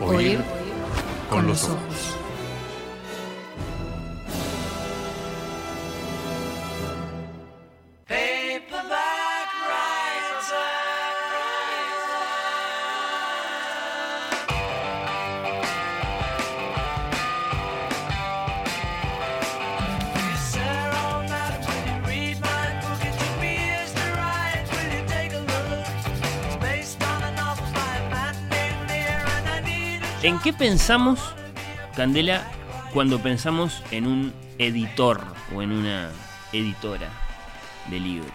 Oír con los ojos. Qué pensamos, Candela, cuando pensamos en un editor o en una editora de libros?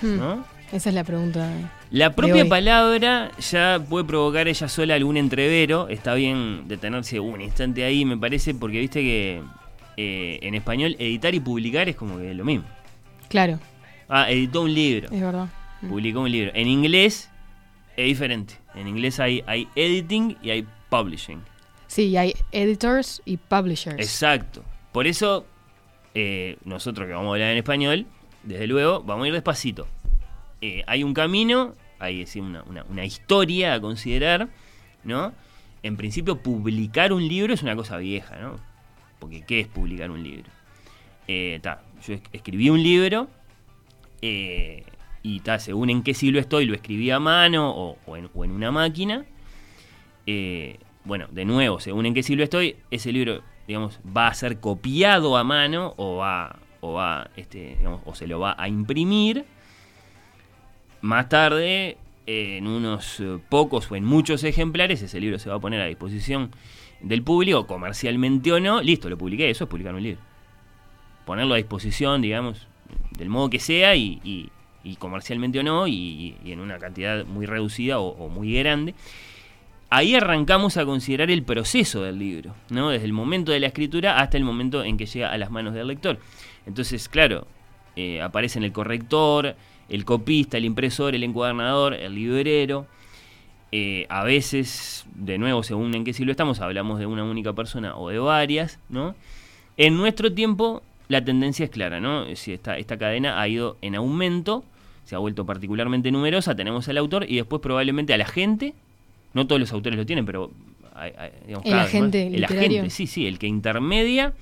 Hmm. ¿No? Esa es la pregunta. La propia palabra ya puede provocar ella sola algún entrevero. Está bien detenerse un instante ahí, me parece, porque viste que eh, en español editar y publicar es como que lo mismo. Claro, Ah, editó un libro, es verdad. Publicó un libro. En inglés es diferente. En inglés hay, hay editing y hay publishing. Sí, hay editors y publishers. Exacto. Por eso, eh, nosotros que vamos a hablar en español, desde luego, vamos a ir despacito. Eh, hay un camino, hay decir, una, una- una historia a considerar, ¿no? En principio, publicar un libro es una cosa vieja, ¿no? Porque, ¿qué es publicar un libro? Eh, ta, yo es- escribí un libro y ta, según en qué siglo estoy, lo escribí a mano o, o en, o en una máquina. Eh, bueno, de nuevo, según en qué siglo estoy, ese libro, digamos, va a ser copiado a mano o va, o va, este, digamos, o se lo va a imprimir. Más tarde, en unos eh, pocos o en muchos ejemplares, ese libro se va a poner a disposición del público, comercialmente o no. Listo, lo publiqué, eso es publicar un libro. Ponerlo a disposición, digamos, del modo que sea y, comercialmente o no, y, en una cantidad muy reducida o muy grande ahí arrancamos a considerar el proceso del libro, ¿no? Desde el momento de la escritura hasta el momento en que llega a las manos del lector. Entonces, claro, eh, aparecen el corrector, el copista, el impresor, el encuadernador, el librero. Eh, a veces, de nuevo, según en qué siglo estamos, hablamos de una única persona o de varias, ¿no? En nuestro tiempo, la tendencia es clara, ¿no? Decir, esta, esta cadena ha ido en aumento, se ha vuelto particularmente numerosa, tenemos al autor y después probablemente a la gente, no todos los autores lo tienen, pero digamos, El cada vez más. agente el agente, sí, sí, el que intermedia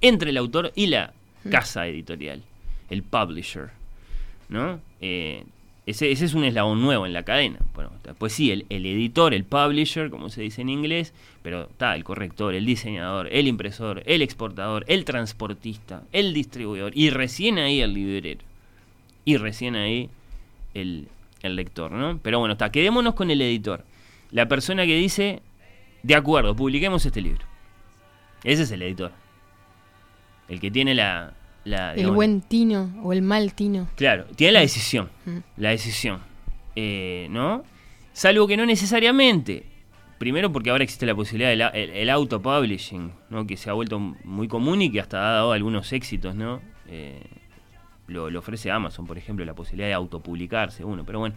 entre el autor y la Mm. casa editorial, el publisher, ¿no? Eh, ese, ese es un eslabón nuevo en la cadena. Bueno, después sí, el, el editor, el publisher, como se dice en inglés, pero está el corrector, el diseñador, el impresor, el exportador, el transportista, el distribuidor, y recién ahí el librero. Y recién ahí el, el lector, ¿no? Pero bueno, está, quedémonos con el editor. La persona que dice, de acuerdo, publiquemos este libro. Ese es el editor. El que tiene la... la, el digamos, buen tino o el mal tino. Claro, tiene la decisión. Mm. La decisión. Eh, ¿No? Salvo que no necesariamente. Primero porque ahora existe la posibilidad del el auto-publishing, ¿no? que se ha vuelto muy común y que hasta ha dado algunos éxitos, ¿no? Eh, lo, lo ofrece Amazon, por ejemplo, la posibilidad de autopublicarse uno, pero bueno.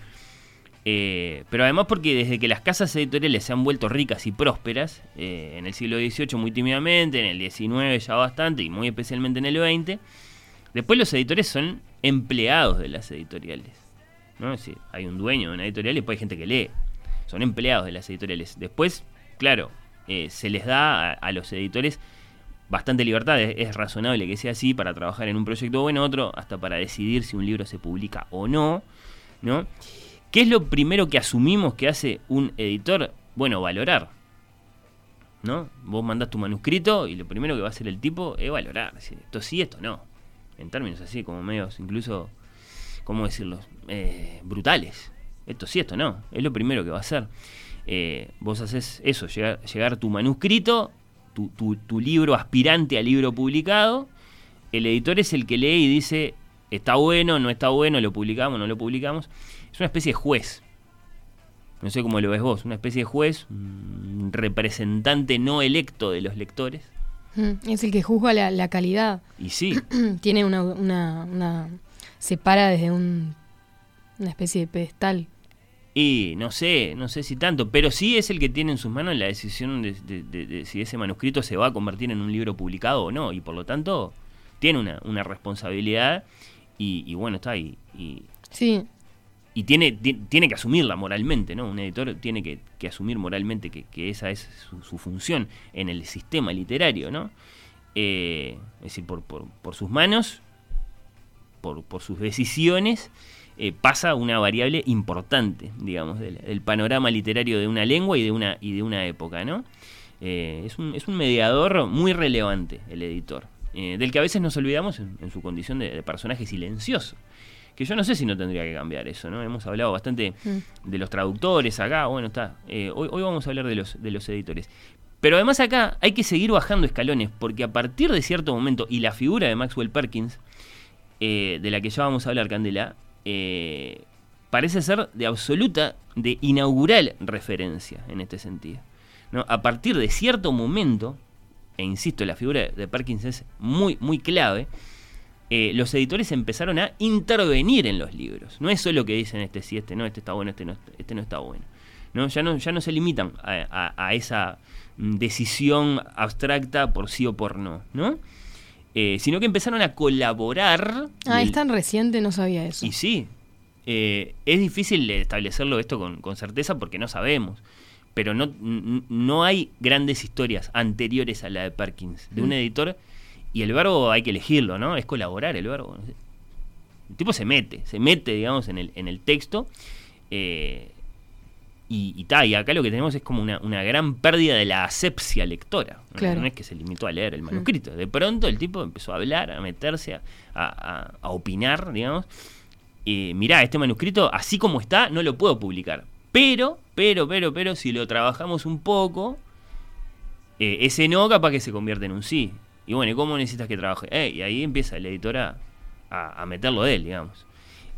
Eh, pero además porque desde que las casas editoriales se han vuelto ricas y prósperas, eh, en el siglo XVIII muy tímidamente, en el XIX ya bastante y muy especialmente en el XX, después los editores son empleados de las editoriales. ¿no? Es decir, hay un dueño de una editorial y después hay gente que lee. Son empleados de las editoriales. Después, claro, eh, se les da a, los editores bastante libertad. Es, es razonable que sea así para trabajar en un proyecto o en otro, hasta para decidir si un libro se publica o no. ¿no? ¿Qué es lo primero que asumimos que hace un editor? Bueno, valorar. ¿No? Vos mandás tu manuscrito y lo primero que va a hacer el tipo es valorar. esto sí, esto no. En términos así, como medios incluso, ¿cómo decirlo? Eh, brutales. Esto sí, esto no. Es lo primero que va a hacer. Eh, vos haces eso, llegar, tu manuscrito, tu- tu libro aspirante al libro publicado. El editor es el que lee y dice, está bueno, no está bueno, lo publicamos, no lo publicamos. Es una especie de juez. No sé cómo lo ves vos, una especie de juez, un representante no electo de los lectores. Mm, Es el que juzga la, la calidad. Y sí, Tiene una, una, una- Se para desde un, una especie de pedestal. Y no sé, no sé si tanto, pero sí es el que tiene en sus manos la decisión de, de- de- de si ese manuscrito se va a convertir en un libro publicado o no, y por lo tanto tiene una, una responsabilidad y, y bueno, está ahí. Y, Sí, y tiene, tiene que asumirla moralmente, ¿no? Un editor tiene que, asumir moralmente que, esa es su, función en el sistema literario, ¿no? Eh, es decir, por, por, sus manos, por, sus decisiones, eh, pasa una variable importante, digamos, del, panorama literario de una lengua y de una, y de una época, ¿no? Eh, es, un, es, un, mediador muy relevante el editor, del que a veces nos olvidamos en, su condición de personaje silencioso que yo no sé si no tendría que cambiar eso, ¿no? Hemos hablado bastante mm. de los traductores acá, bueno, está. Eh, hoy, hoy vamos a hablar de los, de los editores. Pero además acá hay que seguir bajando escalones, porque a partir de cierto momento, y la figura de Maxwell Perkins, eh, de la que ya vamos a hablar, Candela, eh, parece ser de absoluta, de inaugural referencia en este sentido. ¿no? A partir de cierto momento, e insisto, la figura de Perkins es muy, muy clave, eh, los editores empezaron a intervenir en los libros. No es solo que dicen este sí, este no, este está bueno, este no, este no está bueno. ¿no? Ya, no, ya no se limitan a, esa mm, decisión abstracta por sí o por no, ¿no? Eh, sino que empezaron a colaborar. Ah, es tan reciente, no sabía eso. Y sí, eh, es difícil establecerlo esto con, certeza porque no sabemos. Pero no, no hay grandes historias anteriores a la de Perkins, de un mm. editor y el verbo hay que elegirlo, ¿no? Es colaborar el verbo. El tipo se mete, se mete, digamos, en el, en el texto. Eh, y, y, y acá lo que tenemos es como una, gran pérdida de la asepsia lectora. ¿no? es que se limitó a leer el manuscrito. De pronto el tipo empezó a hablar, a meterse, a, opinar, digamos. Eh, mirá, este manuscrito, así como está, no lo puedo publicar. Pero, pero, pero, pero, si lo trabajamos un poco, eh, ese no capaz que se convierte en un sí. Y bueno, ¿y cómo necesitas que trabaje? Eh, y ahí empieza el editor a, meterlo de él, digamos.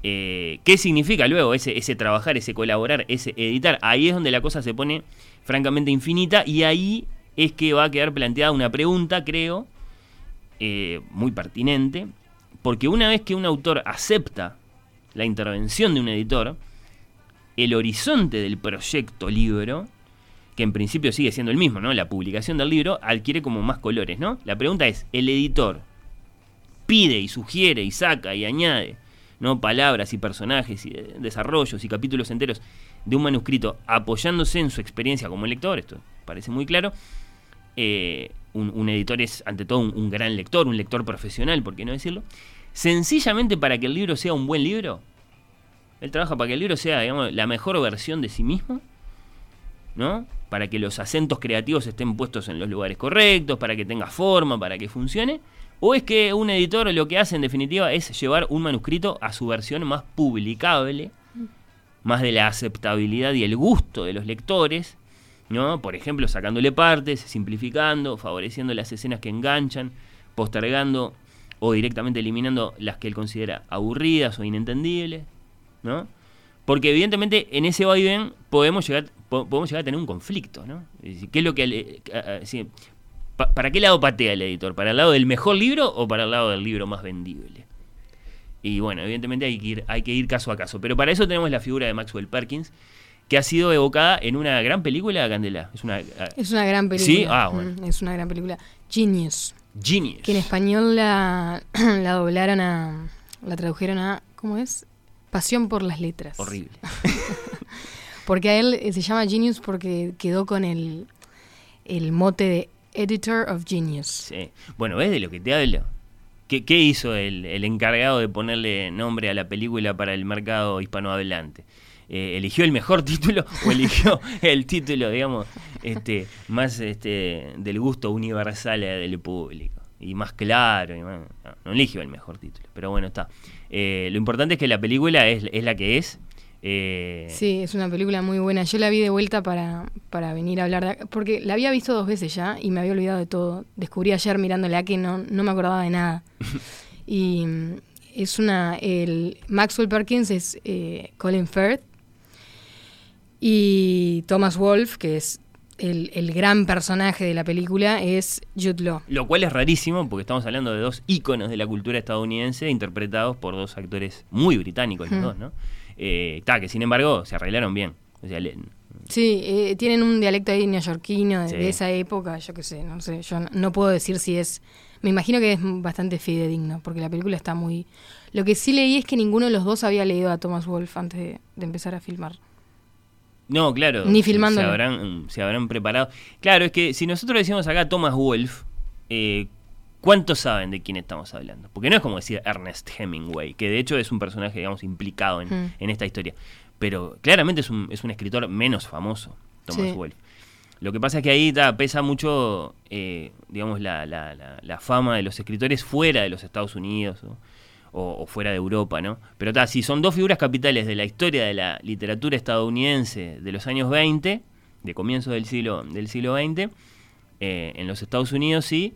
Eh, ¿Qué significa luego ese, ese trabajar, ese colaborar, ese editar? Ahí es donde la cosa se pone francamente infinita y ahí es que va a quedar planteada una pregunta, creo, eh, muy pertinente, porque una vez que un autor acepta la intervención de un editor, el horizonte del proyecto libro que en principio sigue siendo el mismo, ¿no? La publicación del libro adquiere como más colores, ¿no? La pregunta es, ¿el editor pide y sugiere y saca y añade, ¿no? Palabras y personajes y desarrollos y capítulos enteros de un manuscrito apoyándose en su experiencia como lector, esto parece muy claro. Eh, un, editor es ante todo un, gran lector, un lector profesional, ¿por qué no decirlo? Sencillamente para que el libro sea un buen libro, él trabaja para que el libro sea, digamos, la mejor versión de sí mismo, ¿no? para que los acentos creativos estén puestos en los lugares correctos, para que tenga forma, para que funcione? ¿O es que un editor lo que hace en definitiva es llevar un manuscrito a su versión más publicable, más de la aceptabilidad y el gusto de los lectores? ¿no? Por ejemplo, sacándole partes, simplificando, favoreciendo las escenas que enganchan, postergando o directamente eliminando las que él considera aburridas o inentendibles, ¿no? Porque evidentemente en ese vaivén podemos llegar, podemos llegar a tener un conflicto, ¿no? ¿Qué es lo que ¿Para qué lado patea el editor? ¿Para el lado del mejor libro o para el lado del libro más vendible? Y bueno, evidentemente hay que ir, hay que ir caso a caso. Pero para eso tenemos la figura de Maxwell Perkins, que ha sido evocada en una gran película, Candela. Es una, ah, es una gran película. Sí, ah, bueno. Es una gran película. Genius. Genius. Que en español la, la doblaron a. La tradujeron a. ¿Cómo es? Pasión por las letras. Horrible. porque a él eh, se llama Genius porque quedó con el, el mote de Editor of Genius. Sí. Bueno, ¿ves de lo que te hablo? ¿Qué, qué hizo el, el, encargado de ponerle nombre a la película para el mercado hispanohablante? Eh, ¿Eligió el mejor título o eligió el título, digamos, este, más este, del gusto universal del público? Y más claro, no, no eligió el mejor título, pero bueno, está. Eh, lo importante es que la película es, la que es. Eh, sí, es una película muy buena. Yo la vi de vuelta para, para venir a hablar de porque la había visto dos veces ya y me había olvidado de todo. Descubrí ayer mirándola que no, no me acordaba de nada. y mm, es una. El Maxwell Perkins es eh, Colin Firth y Thomas Wolfe, que es el, gran personaje de la película es Jude Law. Lo cual es rarísimo porque estamos hablando de dos íconos de la cultura estadounidense interpretados por dos actores muy británicos los dos, ¿no? Eh, que sin embargo se arreglaron bien. O sea, Sí, eh, tienen un dialecto ahí neoyorquino de, Sí. de esa época, yo qué sé, no sé, yo no, no puedo decir si es... Me imagino que es bastante fidedigno, porque la película está muy... Lo que sí leí es que ninguno de los dos había leído a Thomas Wolfe antes de, de empezar a filmar. No, claro. Ni filmándolo. Se habrán, se habrán preparado. Claro, es que si nosotros decimos acá Thomas Wolfe, eh, ¿cuántos saben de quién estamos hablando? Porque no es como decir Ernest Hemingway, que de hecho es un personaje, digamos, implicado en, Hmm. en esta historia. Pero claramente es un, es un escritor menos famoso, Thomas Sí. Wolfe. Lo que pasa es que ahí ta, pesa mucho, eh, digamos, la, la- la- la fama de los escritores fuera de los Estados Unidos o- o fuera de Europa, ¿no? Pero ta, si son dos figuras capitales de la historia de la literatura estadounidense de los años 20, de comienzo del siglo, del siglo XX, eh, en los Estados Unidos sí,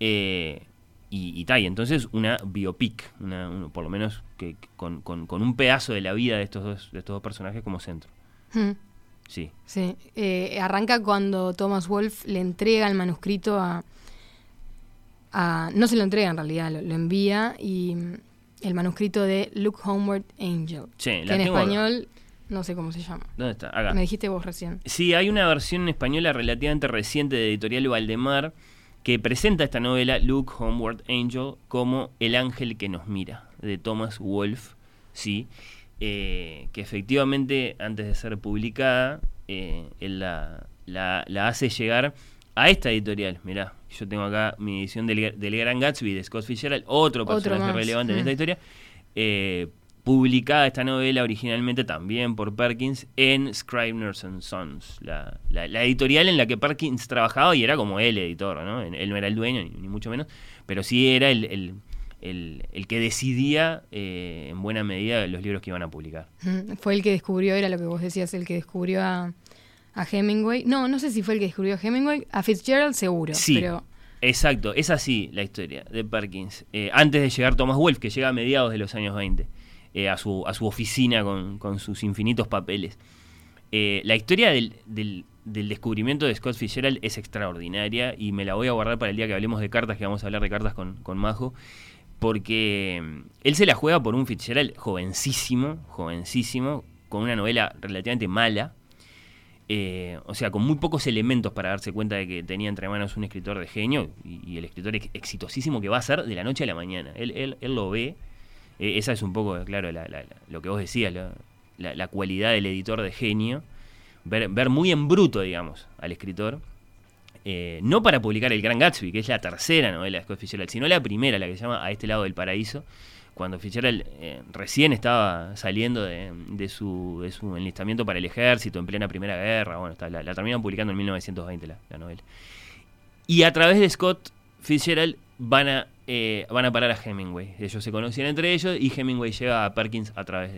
eh, y, y, ta, y entonces una biopic, una, un- por lo menos que, que con, con- con un pedazo de la vida de estos dos, de estos dos personajes como centro. Mm, Sí. Sí, eh, arranca cuando Thomas Wolfe le entrega el manuscrito a, a- No se lo entrega en realidad, lo, lo envía y el manuscrito de Look Homeward Angel. Sí, que la en tengo acá. español no sé cómo se llama. ¿Dónde está? Acá. Me dijiste vos recién. Sí, hay una versión española relativamente reciente de Editorial Valdemar que presenta esta novela, Look Homeward Angel, como El ángel que nos mira, de Thomas Wolfe, sí, eh, que efectivamente antes de ser publicada, eh, él la, la- la hace llegar a esta editorial. Mirá, yo tengo acá mi edición del, del Gran Gatsby de Scott Fitzgerald, otro Otro personaje más, relevante en mm. esta historia. eh, publicada esta novela originalmente también por Perkins en Scribners and Sons, la, la- la editorial en la que Perkins trabajaba y era como él editor, ¿no? Él no era el dueño, ni, ni mucho menos, pero sí era el, el- el- el que decidía eh, en buena medida los libros que iban a publicar. Mm, Fue el que descubrió, era lo que vos decías, el que descubrió a, a Hemingway. No, no sé si fue el que descubrió a Hemingway. A Fitzgerald seguro, Sí. pero... Exacto, es así la historia de Perkins. Eh, antes de llegar Thomas Wolfe, que llega a mediados de los años 20, eh, a, su, a su oficina con, con sus infinitos papeles. Eh, la historia del, del- del descubrimiento de Scott Fitzgerald es extraordinaria y me la voy a guardar para el día que hablemos de cartas, que vamos a hablar de cartas con, con Majo, porque mm, él se la juega por un Fitzgerald jovencísimo, jovencísimo, con una novela relativamente mala, eh, o sea, con muy pocos elementos para darse cuenta de que tenía entre manos un escritor de genio y, el escritor ex- exitosísimo que va a ser de la noche a la mañana. Él, él, él lo ve. Eh, esa es un poco, claro, la- la- la- lo que vos decías, la, cualidad del editor de genio. Ver, ver muy en bruto, digamos, al escritor. Eh, no para publicar El Gran Gatsby, que es la tercera novela de Scott sino la primera, la que se llama A este lado del paraíso, cuando Fitzgerald eh, recién estaba saliendo de, de su, de su enlistamiento para el ejército en plena Primera Guerra. Bueno, está, la, la terminan publicando en 1920 la, la novela. Y a través de Scott Fitzgerald van a, eh, van a parar a Hemingway. Ellos se conocían entre ellos y Hemingway llega a Perkins a través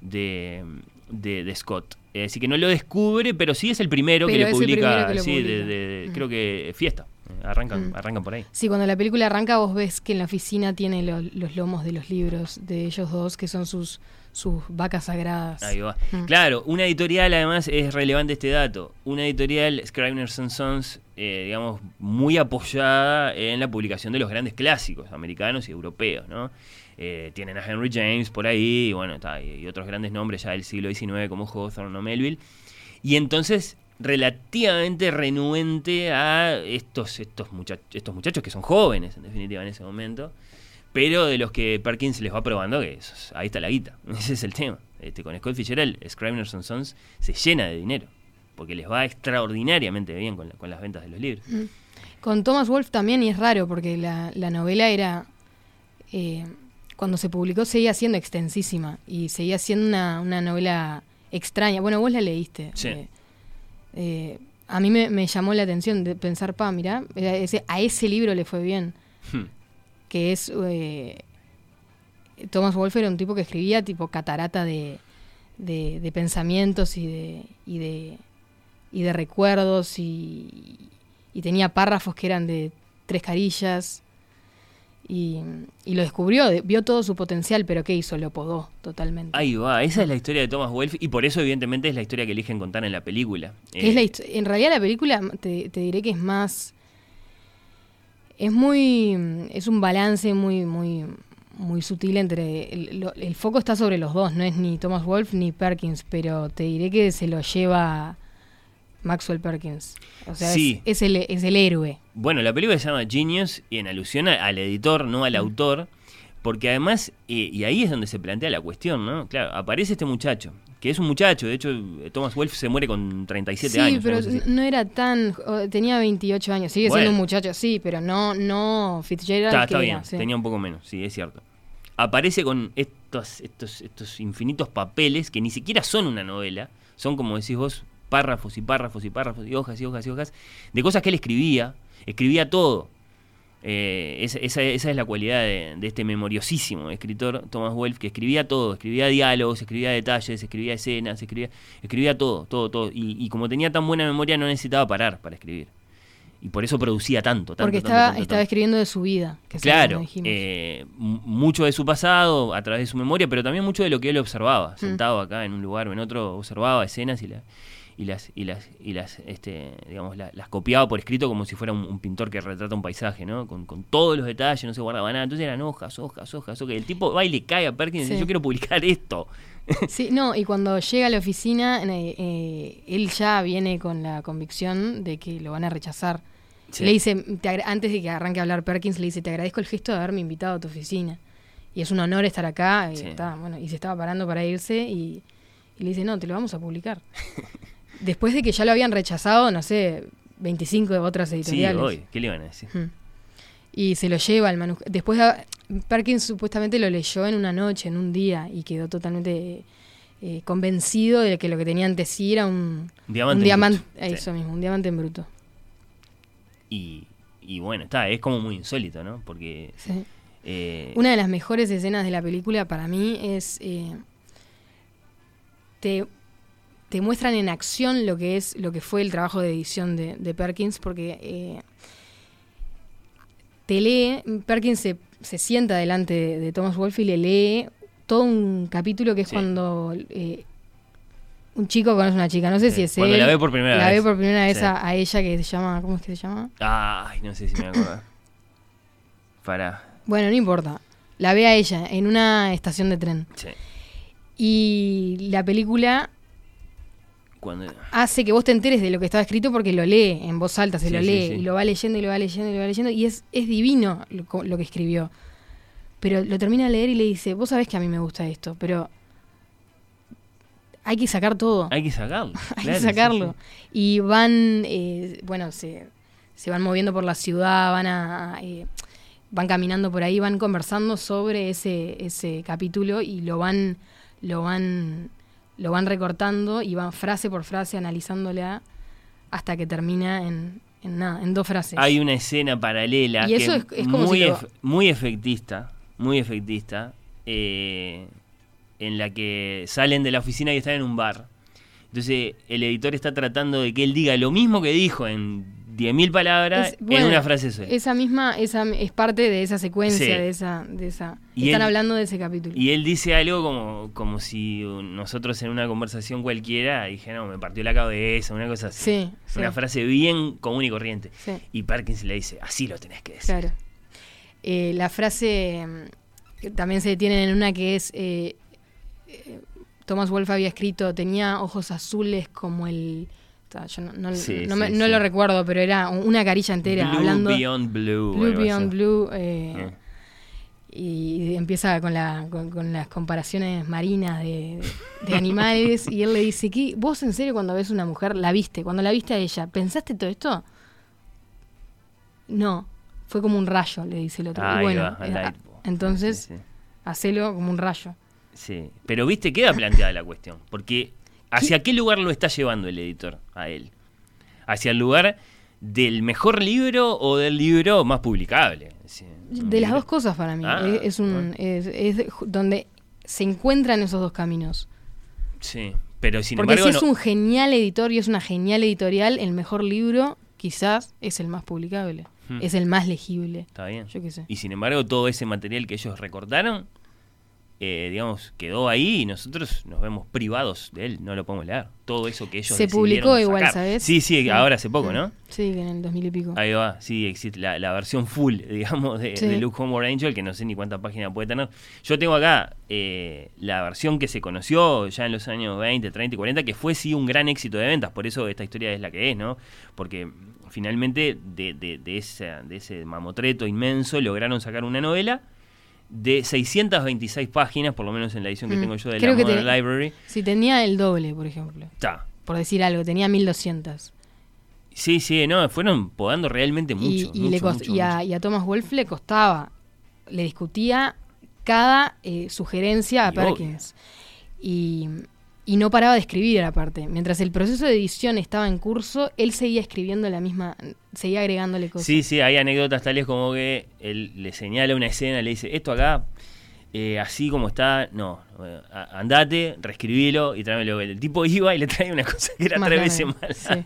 de, de, Scott. Eh, así que no lo descubre, pero sí es el primero que Pero le es el publica, que sí, publica. Mm. creo que Fiesta. Arrancan, Mm. arrancan por ahí. Sí, cuando la película arranca vos ves que en la oficina tiene lo- los lomos de los libros de ellos dos, que son sus, sus vacas sagradas. Ahí va. Mm. Claro, una editorial, además, es relevante este dato. Una editorial, Scribners and Sons, eh, digamos, muy apoyada en la publicación de los grandes clásicos americanos y europeos, ¿no? Eh, tienen a Henry James por ahí, y bueno, está, y, y otros grandes nombres ya del siglo XIX como Hawthorne o Melville. Y entonces, relativamente renuente a estos, estos, muchach- estos muchachos que son jóvenes, en definitiva, en ese momento pero de los que Perkins les va probando que esos- ahí está la guita. Ese es el tema. Este, con Scott Fitzgerald, Scribners and Sons se llena de dinero, porque les va extraordinariamente bien con, la- con las ventas de los libros. Con Thomas Wolfe también, y es raro, porque la, la novela era. eh, cuando se publicó seguía siendo extensísima y seguía siendo una, una novela extraña. Bueno, vos la leíste. Sí. eh, eh, a mí me, me llamó la atención de pensar, pa, mirá, ese- a ese libro le fue bien. Hmm. que es eh, Thomas Wolfe era un tipo que escribía tipo catarata de, de, de pensamientos y de, y de y de recuerdos y, y tenía párrafos que eran de tres carillas y, y lo descubrió, de- vio todo su potencial, pero ¿qué hizo? Lo podó totalmente. Ahí va, esa es la historia de Thomas Wolfe y por eso evidentemente es la historia que eligen contar en la película. Es Eh, la histo- en realidad la película te, te diré que es más es muy es un balance muy muy muy sutil entre el, el foco está sobre los dos no es ni Thomas Wolfe ni Perkins pero te diré que se lo lleva Maxwell Perkins. O sea, Sí. es, es el, es el héroe. Bueno, la película se llama Genius y en alusión al editor, no Mm. al autor, porque además, eh, y ahí es donde se plantea la cuestión, ¿no? Claro, aparece este muchacho, que es un muchacho, de hecho, Thomas Wolfe se muere con 37 Sí, años. pero así. n- no era tan... Tenía 28 años, sigue Bueno. siendo un muchacho, sí, pero no, no Fitzgerald. Está, era, bien, sí. tenía un poco menos, sí, es cierto. Aparece con estos, estos, estos infinitos papeles que ni siquiera son una novela, son como decís vos, párrafos y párrafos y párrafos y hojas y hojas y hojas, de cosas que él escribía, escribía todo. Eh, esa, esa- esa es la cualidad de, de este memoriosísimo escritor Thomas Wolfe, que escribía todo, escribía diálogos, escribía detalles, escribía escenas, escribía, escribía todo, todo, todo. Y, y como tenía tan buena memoria no necesitaba parar para escribir. Y por eso producía tanto, tanto, Porque estaba, tanto, estaba escribiendo de su vida. Que Claro, eh, mucho de su pasado a través de su memoria, pero también mucho de lo que él Mm. observaba, sentado acá en un lugar o en otro, observaba escenas y, la- y las y las y las este, digamos la- las copiaba por escrito como si fuera un, un pintor que retrata un paisaje, ¿no? Con, con todos los detalles, no se guardaba nada, entonces eran hojas, hojas, hojas, hojas. El tipo va y le cae a Perkins y dice, yo quiero publicar esto. Sí, no, y cuando llega a la oficina, eh, eh, él ya viene con la convicción de que lo van a rechazar. Sí. Le dice, te antes de que arranque a hablar Perkins, le dice, te agradezco el gesto de haberme invitado a tu oficina. Y es un honor estar acá. Y, Sí. está, bueno, y se estaba parando para irse y, y le dice, no, te lo vamos a publicar. Después de que ya lo habían rechazado, no sé, 25 de otras Sí, editoriales. hoy, ¿qué le iban a decir? Y se lo lleva el manuscrito. Después, de- Perkins supuestamente lo leyó en una noche, en un día, y quedó totalmente eh, convencido de que lo que tenía ante sí era un Diamante un en diamante. Sí. Eso mismo, un diamante en bruto. Y, y bueno, está, es como muy insólito, ¿no? Porque Sí. eh, Una de las mejores escenas de la película para mí es. eh, te, te muestran en acción lo que es lo que fue el trabajo de edición de, de Perkins, porque eh, te lee. Perkins se, se sienta delante de, de Thomas Wolfe y le lee todo un capítulo que es Sí. cuando. eh, un chico conoce a una chica, no sé Sí, si es cuando él. la ve por primera la vez. ve por primera vez Sí. a, a ella que se llama, ¿cómo es que se llama? Ay, no sé si me acuerdo. Para. Bueno, no importa. La ve a ella en una estación de tren. Sí. Y la película Cuando. hace que vos te enteres de lo que estaba escrito porque lo lee en voz alta, se Sí, lo lee sí. y lo va leyendo y lo va leyendo y lo va leyendo y es, es divino lo, que escribió. Pero lo termina de leer y le dice, vos sabés que a mí me gusta esto, pero hay que sacar todo. Hay que sacarlo. Hay claro, que sacarlo. Y van, eh, bueno, se, se van moviendo por la ciudad, van a, eh, van caminando por ahí, van conversando sobre ese, ese capítulo y lo van, lo van, lo van recortando y van frase por frase analizándola hasta que termina en, en nada, en dos frases. Hay una escena paralela Y que eso es- es como muy, si lo- ef- muy efectista, muy efectista, eh, en la que salen de la oficina y están en un bar. Entonces el editor está tratando de que él diga lo mismo que dijo en 10.000 palabras Es- bueno, en una frase sola. Esa misma, esa es parte de esa secuencia, Sí. de esa, de esa. Y están él- hablando de ese capítulo. Y él dice algo como, como si nosotros en una conversación cualquiera dijéramos, me partió la cabeza, una cosa así. Sí, sí. Una frase bien común y corriente. Sí. Y Perkins le dice, así lo tenés que decir. Claro. Eh, la frase que también se detiene en una que es eh, eh, Thomas Wolfe había escrito tenía ojos azules como el yo no, no- Sí, no me- sí, no sí. lo recuerdo pero era una carilla entera Blue hablando Beyond Blue. Blue Beyond. Blue eh, Eh. y empieza con, la, con, con las comparaciones marinas de, de animales y él le dice ¿Qué, vos en serio cuando ves una mujer la viste cuando la viste a ella pensaste todo esto no fue como un rayo le dice el otro y bueno va, eh, light. entonces hacelo como un rayo Sí, pero viste, queda planteada la cuestión. Porque ¿hacia qué lugar lo está llevando el editor a él? ¿Hacia el lugar del mejor libro o del libro más publicable? Sí, de las libro- dos cosas para mí Ah, es, es un es, donde se encuentran esos dos caminos Sí, pero sin porque embargo. si es no- un genial editor y es una genial editorial el mejor libro quizás es el más publicable Hmm. es el más legible Está bien. yo qué sé Y sin embargo, todo ese material que ellos recortaron eh, digamos, quedó ahí y nosotros nos vemos privados de él, no lo podemos leer. Todo eso que ellos Se publicó igual, sacar. ¿sabes? Sí, sí, ahora hace poco, ¿no? Sí, que en el 2000 y pico. Ahí va, sí, existe la, la versión full, digamos, de, Sí. de Luke Homeward Angel, que no sé ni cuántas páginas puede tener. Yo tengo acá eh, la versión que se conoció ya en los años 20, 30 y 40, que fue sí un gran éxito de ventas, por eso esta historia es la que es, ¿no? Porque finalmente de, de, de, esa, de ese mamotreto inmenso lograron sacar una novela de 626 páginas, por lo menos en la edición que Mm. tengo yo de Creo la Modern te- Library. Si tenía el doble, por ejemplo. Está. Por decir algo, tenía 1200. Sí, sí, no, fueron podando realmente mucho. y, y mucho, le cost- mucho, y a, mucho. y a Thomas Wolfe le costaba, le discutía cada eh, sugerencia a obvio. Perkins. Y, y no paraba de escribir aparte. Mientras el proceso de edición estaba en curso, él seguía escribiendo la misma, seguía agregándole cosas. Sí, sí, hay anécdotas tales como que él le señala una escena, le dice, esto acá, eh, así como está, no, eh, andate, reescribilo y tráemelo. El tipo iba y le traía una cosa que era Más tres veces más. Sí.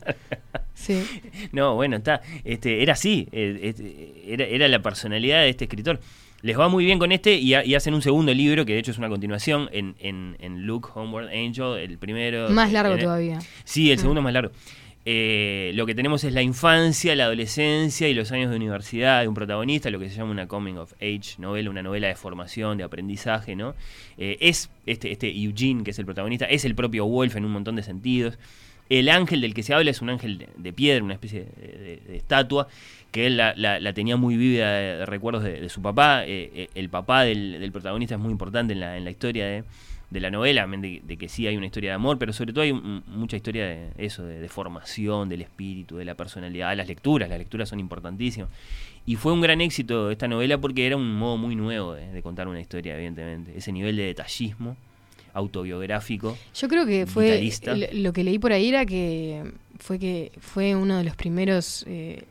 Sí. No, bueno, está, este, era así, eh, este, era, era la personalidad de este escritor. Les va muy bien con este y, ha- y hacen un segundo libro, que de hecho es una continuación, en, en, en Luke Homeward Angel, el primero. Más largo en- todavía. Sí, el Mm. segundo es más largo. Eh, lo que tenemos es la infancia, la adolescencia y los años de universidad de un protagonista, lo que se llama una coming of age novela, una novela de formación, de aprendizaje, ¿no? Eh, es este, este Eugene, que es el protagonista, es el propio Wolf en un montón de sentidos. El ángel del que se habla es un ángel de, de piedra, una especie de, de- de estatua, que él la, la- la tenía muy vívida de, de recuerdos de, de su papá. Eh, eh, el papá del, del protagonista es muy importante en la, en la historia de, de la novela, de, de que sí hay una historia de amor, pero sobre todo hay un- mucha historia de eso, de, de formación, del espíritu, de la personalidad, las lecturas, las lecturas son importantísimas. Y fue un gran éxito esta novela porque era un modo muy nuevo de, de contar una historia, evidentemente. Ese nivel de detallismo autobiográfico. Yo creo que fue lo que leí por ahí era que fue que fue uno de los primeros eh,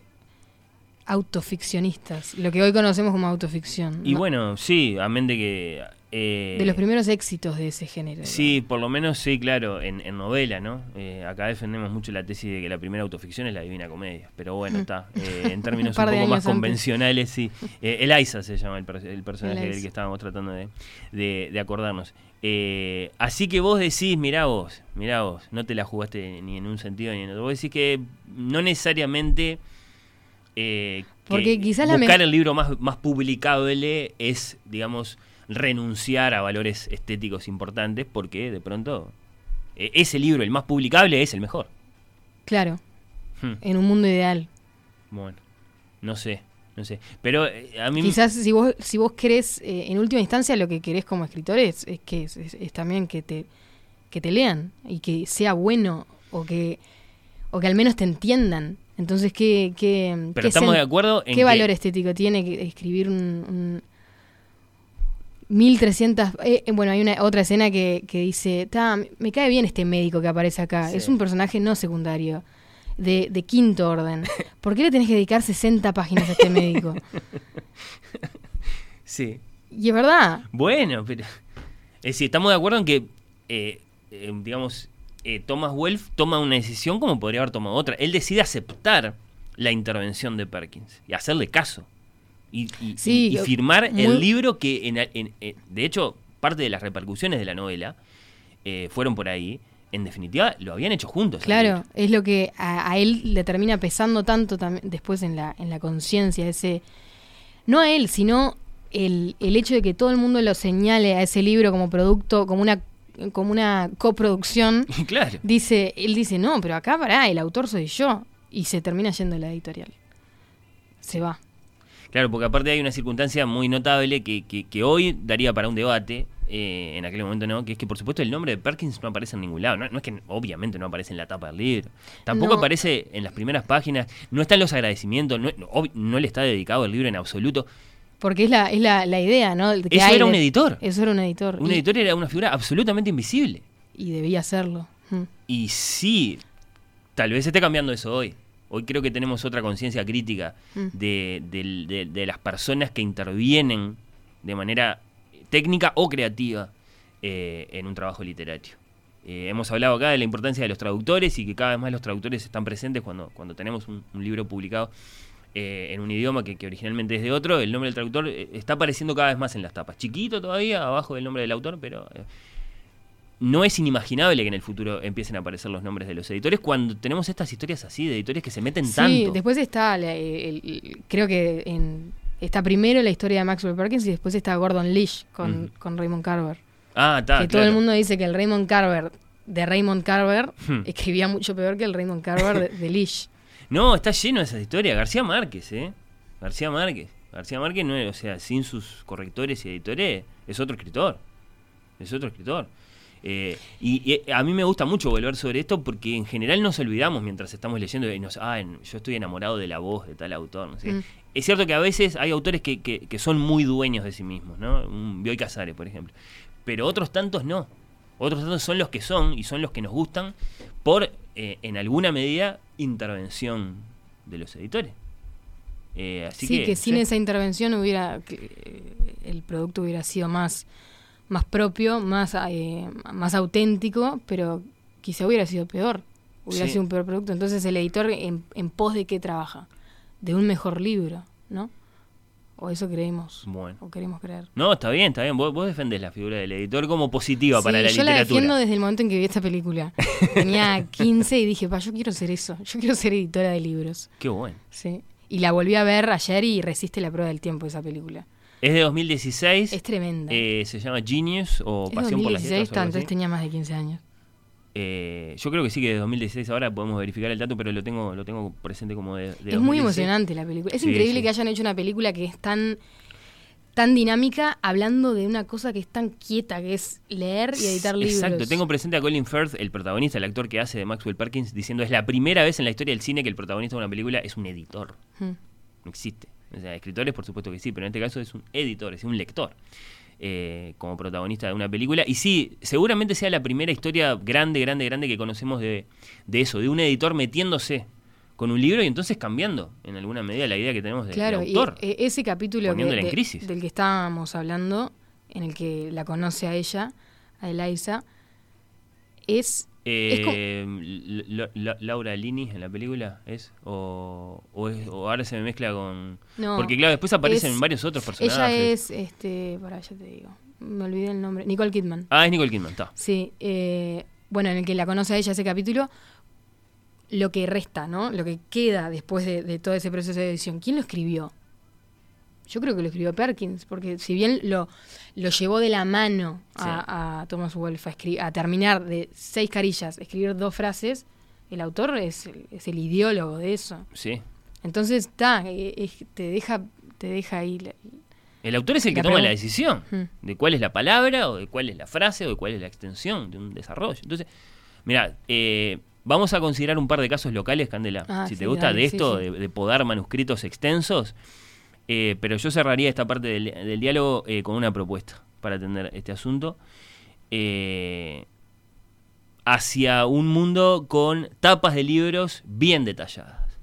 autoficcionistas, lo que hoy conocemos como autoficción. Y ¿no? bueno, sí, amén de que... eh, de los primeros éxitos de ese género. Sí, por lo menos sí, claro, en, en novela, ¿no? Eh, acá defendemos mucho la tesis de que la primera autoficción es la Divina Comedia, pero bueno, está. eh, en términos Un poco más antes. convencionales, sí. Eliza se llama el, per- el personaje del que estábamos tratando de, de- de acordarnos. Así que vos decís, mirá vos, mirá vos, no te la jugaste ni en un sentido ni en otro. Vos decís que no necesariamente... eh, que Porque quizás la buscar el libro más, más publicable es, digamos, renunciar a valores estéticos importantes porque de pronto eh, ese libro, el más publicable, es el mejor. Claro, Hmm, en un mundo ideal. Bueno, no sé, no sé. Pero eh, a mí... Quizás si vos, si vos querés, eh, en última instancia, lo que querés como escritor es, es que es, es- es también que te, que te lean y que sea bueno o que, o que al menos te entiendan. Entonces, ¿qué, qué, Pero qué estamos de acuerdo en ¿Qué que- valor estético tiene que escribir un... un 1300... eh, eh, bueno, hay una otra escena que, que dice, "Ta, me cae bien este médico que aparece acá. Sí. Es un personaje no secundario, de, de quinto orden. ¿Por qué le tenés que dedicar 60 páginas a este médico? Sí. Y es verdad, Bueno, pero... Es decir, estamos de acuerdo en que, eh, eh, digamos, eh, Thomas Wolfe toma una decisión como podría haber tomado otra. Él decide aceptar la intervención de Perkins y hacerle caso. Y, y- Sí, y- y firmar muy- el libro que, en, en- en- de hecho, parte de las repercusiones de la novela eh, fueron por ahí. En definitiva, lo habían hecho juntos. claro, es lo que a, a él le termina pesando tanto también después en la, en la conciencia, ese... No a él, sino el, el hecho de que todo el mundo lo señale a ese libro como producto, como una, como una coproducción. claro. Dice, él dice, no, pero acá pará, el autor soy yo. Y se termina yendo la editorial. Se va. Claro, porque aparte hay una circunstancia muy notable que, que- que hoy daría para un debate, eh, en aquel momento no, que es que por supuesto el nombre de Perkins no aparece en ningún lado. No, no es que obviamente no aparece en la tapa del libro. Tampoco No. aparece en las primeras páginas, no están los agradecimientos, no, no le está dedicado el libro en absoluto. Porque es la, es la, la idea, ¿no? Que Eso era un editor. Eso era un editor. Un y, editor era una figura absolutamente invisible. y debía hacerlo. Mm. Y sí, tal vez esté cambiando eso hoy. Hoy creo que tenemos otra conciencia crítica Mm. de, de- de las personas que intervienen de manera técnica o creativa eh, en un trabajo literario. Eh, hemos hablado acá de la importancia de los traductores y que cada vez más los traductores están presentes cuando, cuando tenemos un, un libro publicado eh, en un idioma que, que, originalmente es de otro, el nombre del traductor eh, está apareciendo cada vez más en las tapas. Chiquito todavía, abajo del nombre del autor, pero eh, no es inimaginable que en el futuro empiecen a aparecer los nombres de los editores cuando tenemos estas historias así, de editores que se meten Sí, tanto. después está, el- el- creo que en, está primero la historia de Maxwell Perkins y después está Gordon Leach con, con Raymond Carver. Ah, está. que todo el mundo dice que el Raymond Carver de Raymond Carver Hmm. escribía mucho peor que el Raymond Carver de, de Leach. No, está lleno de esas historias. García Márquez, ¿eh? García Márquez. García Márquez, no es, o sea, sin sus correctores y editores, es otro escritor. Es otro escritor. Eh, y, y a mí me gusta mucho volver sobre esto porque en general nos olvidamos mientras estamos leyendo y nos, ah, yo estoy enamorado de la voz de tal autor. No. Mm. Es cierto que a veces hay autores que, que- que son muy dueños de sí mismos, ¿no? Un Bioy Casares, por ejemplo. Pero otros tantos no. Otros tantos son los que son y son los que nos gustan por, eh, en alguna medida, intervención de los editores. Eh, así sí, que, que, sin sí. esa intervención hubiera que, eh, el producto hubiera sido más, más propio, más, eh, más auténtico, pero quizá hubiera sido peor. Hubiera Sí. sido un peor producto. Entonces el editor en, en pos de qué trabaja? De un mejor libro, ¿no? O eso creemos. Bueno. O queremos creer. No, está bien, está bien. Vos, vos defendés la figura del editor como positiva para la yo la literatura. defiendo desde el momento en que vi esta película. Tenía 15 y dije, pa, yo quiero ser eso. Yo quiero ser editora de libros. Qué bueno. Sí. Y la volví a ver ayer y resiste la prueba del tiempo esa película. Es de 2016. Es tremenda. eh, se llama Genius o Pasión por las 2016, letras. entonces tenía más de 15 años. Eh, yo creo que sí que de 2016 ahora podemos verificar el dato, pero lo tengo lo tengo presente como de, de es muy 2016. emocionante la película. Es Sí, increíble sí. que hayan hecho una película que es tan tan dinámica hablando de una cosa que es tan quieta, que es leer y editar libros. Exacto, tengo presente a Colin Firth, el protagonista, el actor que hace de Maxwell Perkins, diciendo es la primera vez en la historia del cine que el protagonista de una película es un editor. Hmm. No existe. O sea, escritores por supuesto que sí, pero en este caso es un editor, es un lector. Eh, como protagonista de una película. Y sí, seguramente sea la primera historia grande, grande, grande que conocemos de, de eso, de un editor metiéndose con un libro y entonces cambiando en alguna medida la idea que tenemos de, Claro, del y autor. eh, ese capítulo en de- crisis. del que estábamos hablando, en el que la conoce a ella, a Eliza, es... Eh, Laura Lini en la película es o, o, es- o ahora se me mezcla con No, porque claro después aparecen es- varios otros personajes Ella es, este, para ya te digo, me olvidé el nombre, Nicole Kidman. ah es Nicole Kidman está Sí, eh, bueno, en el que la conoce a ella ese capítulo, lo que resta, ¿no? Lo que queda después de, de todo ese proceso de edición. ¿Quién lo escribió? Yo creo que lo escribió Perkins, porque si bien lo, lo llevó de la mano a, a Thomas Wolfe a, a terminar de seis carillas, escribir dos frases, el autor es, el- es el ideólogo de eso. sí Entonces, está, te deja, te deja ahí. la- el autor es el que La toma la decisión Hmm. de cuál es la palabra o de cuál es la frase o de cuál es la extensión de un desarrollo entonces mira eh, vamos a considerar un par de casos locales Candela Ah, si te gusta dale, de esto sí. De, de podar manuscritos extensos eh, pero yo cerraría esta parte del, diálogo eh, con una propuesta para atender este asunto eh, hacia un mundo con tapas de libros bien detalladas.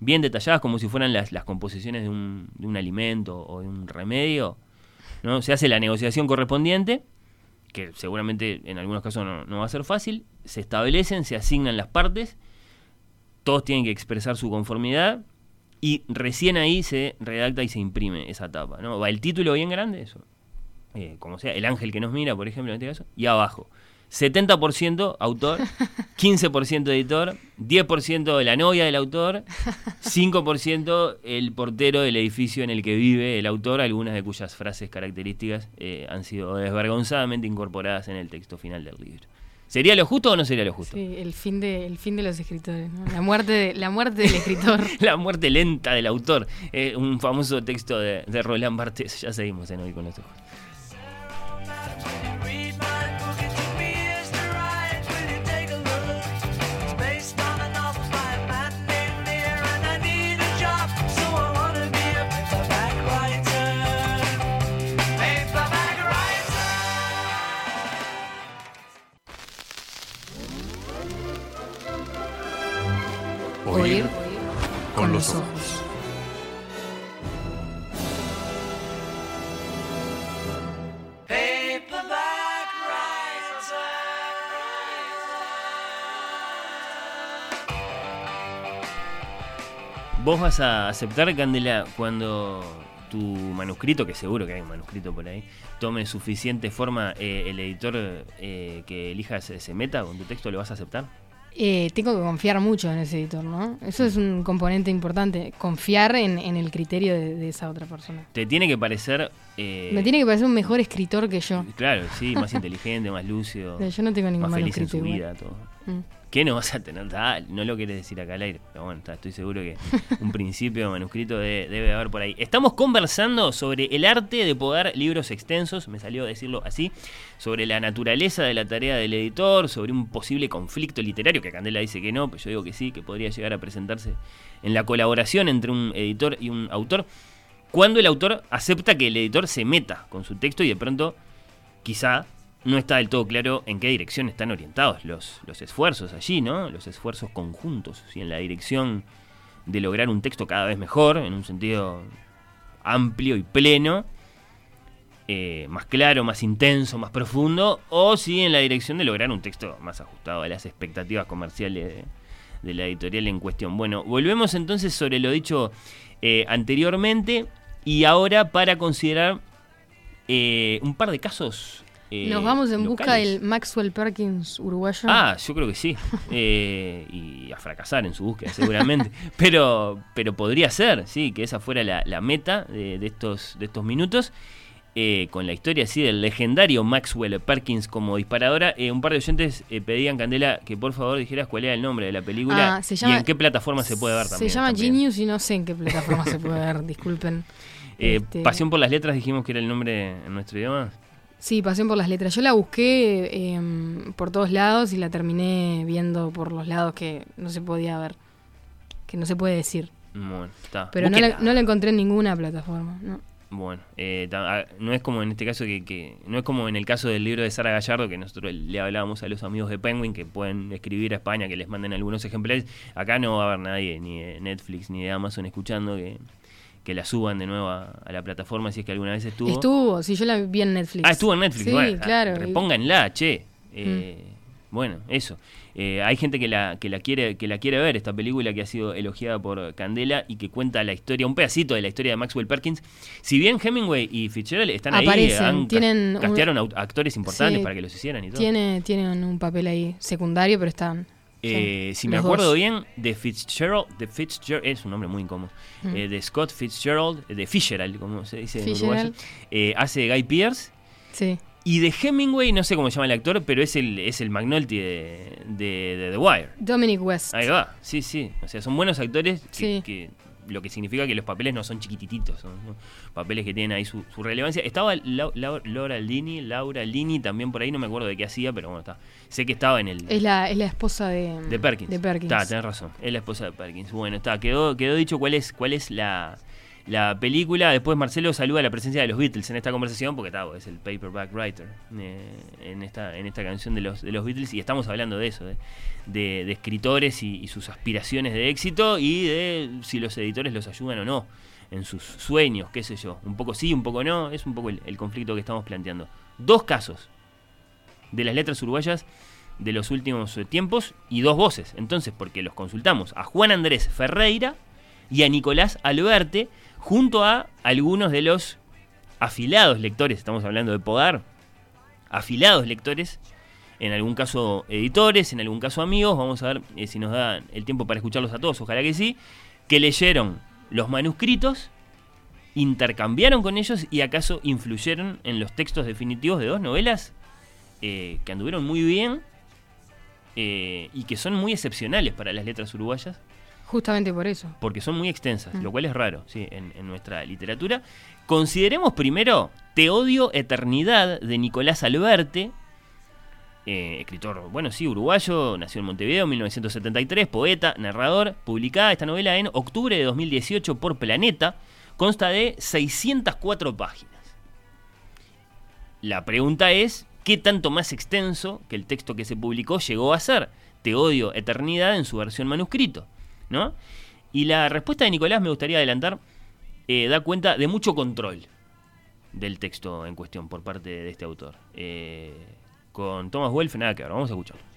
Bien detalladas como si fueran las, composiciones de un, de un alimento o de un remedio. ¿no? Se hace la negociación correspondiente, que seguramente en algunos casos no va a ser fácil. Se establecen, se asignan las partes, todos tienen que expresar su conformidad y recién ahí se redacta y se imprime esa tapa. ¿no? Va el título bien grande, eso. eh, como sea, el ángel que nos mira, por ejemplo, en este caso, y abajo. 70% autor, 15% editor, 10% la novia del autor, 5% el portero del edificio en el que vive el autor, algunas de cuyas frases características eh, han sido desvergonzadamente incorporadas en el texto final del libro. ¿Sería lo justo o no sería lo justo? Sí, el fin de, el fin de los escritores, ¿no? La muerte, de- la muerte del escritor. La muerte lenta del autor, eh, un famoso texto de, de Roland Barthes. Ya seguimos en Hoy con los Ojos. Los ojos. ¿Vos vas a aceptar, Candela, cuando tu manuscrito, que seguro que hay un manuscrito por ahí, tome suficiente forma, eh, el editor eh, que elijas se meta con tu texto, ¿lo vas a aceptar? Eh, tengo que confiar mucho en ese editor, ¿no? Eso es un componente importante, confiar en, en el criterio de, de esa otra persona. Te tiene que parecer... eh, Me tiene que parecer un mejor escritor que yo. Claro, sí, más inteligente, más lúcido, Yo no tengo ningún más feliz en su vida, todo. Mm. ¿Qué no vas a tener? Dale, no lo quieres decir acá al aire, pero bueno, está, estoy seguro que un principio manuscrito de- debe haber por ahí. Estamos conversando sobre el arte de poder libros extensos, me salió decirlo así, sobre la naturaleza de la tarea del editor, sobre un posible conflicto literario, que Candela dice que no, pero yo digo que sí, que podría llegar a presentarse en la colaboración entre un editor y un autor, cuando el autor acepta que el editor se meta con su texto y de pronto quizá no está del todo claro en qué dirección están orientados los, los esfuerzos allí, ¿no? Los esfuerzos conjuntos, si en la dirección de lograr un texto cada vez mejor, en un sentido amplio y pleno, eh, más claro, más intenso, más profundo, o si en la dirección de lograr un texto más ajustado a las expectativas comerciales de, de la editorial en cuestión. Bueno, volvemos entonces sobre lo dicho eh, anteriormente y ahora para considerar eh, un par de casos. Eh, Nos vamos en busca del Maxwell Perkins uruguayo. Ah, yo creo que sí. Eh, y a fracasar en su búsqueda, seguramente. pero, pero podría ser, sí, que esa fuera la, la meta de, de estos, de estos minutos. Eh, con la historia así del legendario Maxwell Perkins como disparadora. Eh, un par de oyentes eh, pedían, Candela, que por favor dijeras cuál era el nombre de la película Ah, se y en qué plataforma se puede ver también. Se llama también. Genius y no sé en qué plataforma se puede ver, disculpen. Este, Pasión por las letras dijimos que era el nombre en nuestro idioma. Sí, Pasión por las letras. Yo la busqué em, por todos lados y la terminé viendo por los lados que no se podía ver. Que no se puede decir. Bueno, está. Pero no la, Búsquela. no la encontré en ninguna plataforma. No. Bueno, eh, no es como en este caso que, que- no es como en el caso del libro de Sara Gallardo que nosotros le hablábamos a los amigos de Penguin que pueden escribir a España que les manden algunos ejemplares. Acá no va a haber nadie ni de Netflix ni de Amazon escuchando que, que la suban de nuevo a, a la plataforma si es que alguna vez estuvo. Estuvo, sí, yo la vi en Netflix. Ah, estuvo en Netflix. Sí, bueno, ah, claro. repónganla, che. Eh, Bueno, eso. Eh, hay gente que la, que la quiere que la quiere ver, esta película que ha sido elogiada por Candela y que cuenta la historia, un pedacito de la historia de Maxwell Perkins. Si bien Hemingway y Fitzgerald están ahí, Aparecen, han ca- tienen un- castearon actores importantes Sí, para que los hicieran y todo. Tiene, tienen un papel ahí secundario, pero están. Eh, sí, si me acuerdo dos. bien, de Fitzgerald, de Fitzgerald, es un nombre muy incómodo, Mm. eh, de Scott Fitzgerald, de Fitzgerald, como se dice en uruguayo, eh, hace Guy Pearce. Sí. Y de Hemingway, no sé cómo se llama el actor, pero es el, es el McNulty de, de- de The Wire. Dominic West. Ahí va, sí, sí. O sea, son buenos actores, que, Sí. que- lo que significa que los papeles no son chiquitititos, son ¿no? papeles que tienen ahí su, su relevancia. Estaba Lau- Lau- Laura Lini, Laura Lini también por ahí, no me acuerdo de qué hacía, pero bueno, está. Sé que estaba en el... Es la, es la esposa de, De Perkins. De Perkins. Está, tenés razón. Es la esposa de Perkins. Bueno, está. Quedó, quedó dicho cuál es, cuál es la, la película. Después Marcelo saluda la presencia de los Beatles en esta conversación porque está, es el paperback writer eh, en, esta, en esta canción de los, de los Beatles y estamos hablando de eso, de, de- de escritores y, y sus aspiraciones de éxito y de si los editores los ayudan o no en sus sueños, qué sé yo. Un poco sí, un poco no. Es un poco el, el conflicto que estamos planteando. Dos casos de las letras uruguayas de los últimos eh, tiempos y dos voces. Entonces, porque los consultamos a Juan Andrés Ferreira y a Nicolás Alberte, junto a algunos de los afilados lectores, estamos hablando de Podar, afilados lectores, en algún caso editores, en algún caso amigos, vamos a ver eh, si nos da el tiempo para escucharlos a todos, ojalá que sí, que leyeron los manuscritos, intercambiaron con ellos y acaso influyeron en los textos definitivos de dos novelas eh, que anduvieron muy bien eh, y que son muy excepcionales para las letras uruguayas Justamente por eso. porque son muy extensas, Mm. lo cual es raro ¿sí? en, en nuestra literatura. Consideremos primero Te odio eternidad de Nicolás Alberte, eh, escritor, bueno, sí, uruguayo, nació en Montevideo en 1973, poeta, narrador, publicada esta novela en octubre de 2018 por Planeta, consta de 604 páginas. La pregunta es, ¿qué tanto más extenso que el texto que se publicó llegó a ser? Te odio eternidad en su versión manuscrito, ¿no? Y la respuesta de Nicolás, me gustaría adelantar, eh, da cuenta de mucho control del texto en cuestión por parte de este autor. Eh, con Thomas Wolfe, nada que ver, vamos a. Eternidad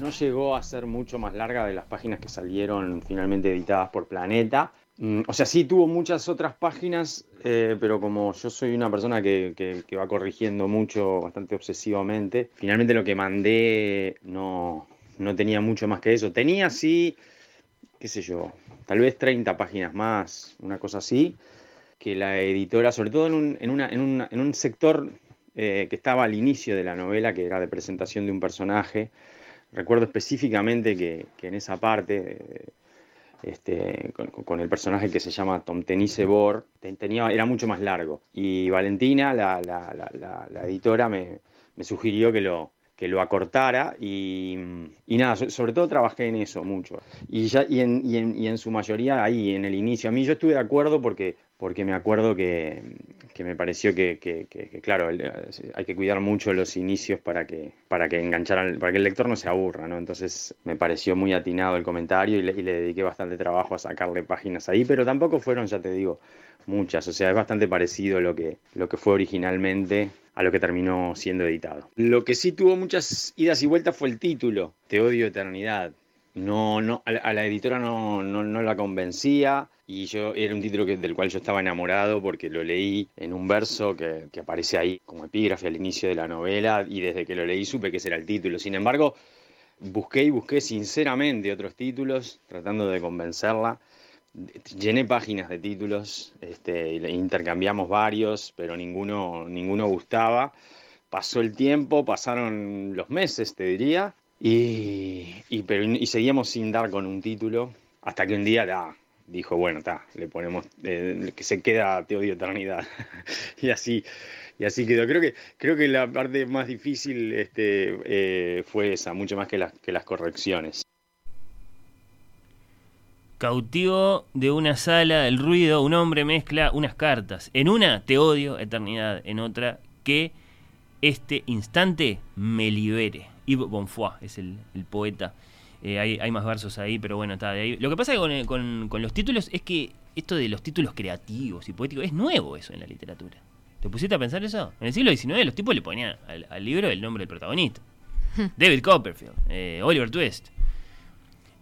no llegó a ser mucho más larga de las páginas que salieron finalmente editadas por Planeta. Mm, O sea, sí tuvo muchas otras páginas, eh, pero como yo soy una persona que, va corrigiendo mucho, bastante obsesivamente, finalmente lo que mandé no, no tenía mucho más que eso. Tenía sí, qué sé yo, tal vez 30 páginas más, una cosa así, que la editora, sobre todo en un, en una- en una- en un sector eh, que estaba al inicio de la novela, que era de presentación de un personaje, recuerdo específicamente que, que en esa parte, eh, este, con, el personaje que se llama Tom Tenise Bor, te- tenía, era mucho más largo. Y Valentina, la, la- la- la- editora, me, me sugirió que lo, que lo acortara y, y nada, so- sobre todo trabajé en eso mucho. Y, ya, y, en, y, en, y en su mayoría ahí, en el inicio. A mí yo estuve de acuerdo porque, porque me acuerdo que, que me pareció que, que- que- claro, el- hay que cuidar mucho los inicios para que, para que engancharan, para que el lector no se aburra, ¿no? Entonces me pareció muy atinado el comentario y le, y le dediqué bastante trabajo a sacarle páginas ahí, pero tampoco fueron, ya te digo, muchas. O sea, es bastante parecido lo que, lo que fue originalmente a lo que terminó siendo editado. Lo que sí tuvo muchas idas y vueltas fue el título, Te odio eternidad. No, no, a la editora no, no, no la convencía y yo era un título que- del cual yo estaba enamorado porque lo leí en un verso que, que aparece ahí como epígrafe al inicio de la novela y desde que lo leí supe que ese era el título. Sin embargo, busqué y busqué sinceramente otros títulos tratando de convencerla. Llené páginas de títulos, este, intercambiamos varios, pero ninguno, ninguno gustaba. Pasó el tiempo, pasaron los meses, te diría, y, y, pero, y seguíamos sin dar con un título, hasta que un día ta, dijo, bueno, está, le ponemos, eh, que se queda Te odio eternidad. y así, y así quedó. Creo que, creo que la parte más difícil este, eh, fue esa, mucho más que las, que las correcciones. Cautivo de una sala, el ruido, un hombre mezcla unas cartas. En una, te odio, eternidad. En otra, que este instante me libere. Yves Bonfoy es el, el poeta. Eh, hay, hay más versos ahí, pero bueno, está de ahí. Lo que pasa con, eh, con- con los títulos es que esto de los títulos creativos y poéticos es nuevo eso en la literatura. ¿Te pusiste a pensar eso? En el siglo XIX los tipos le ponían al, al libro el nombre del protagonista. David Copperfield, eh, Oliver Twist.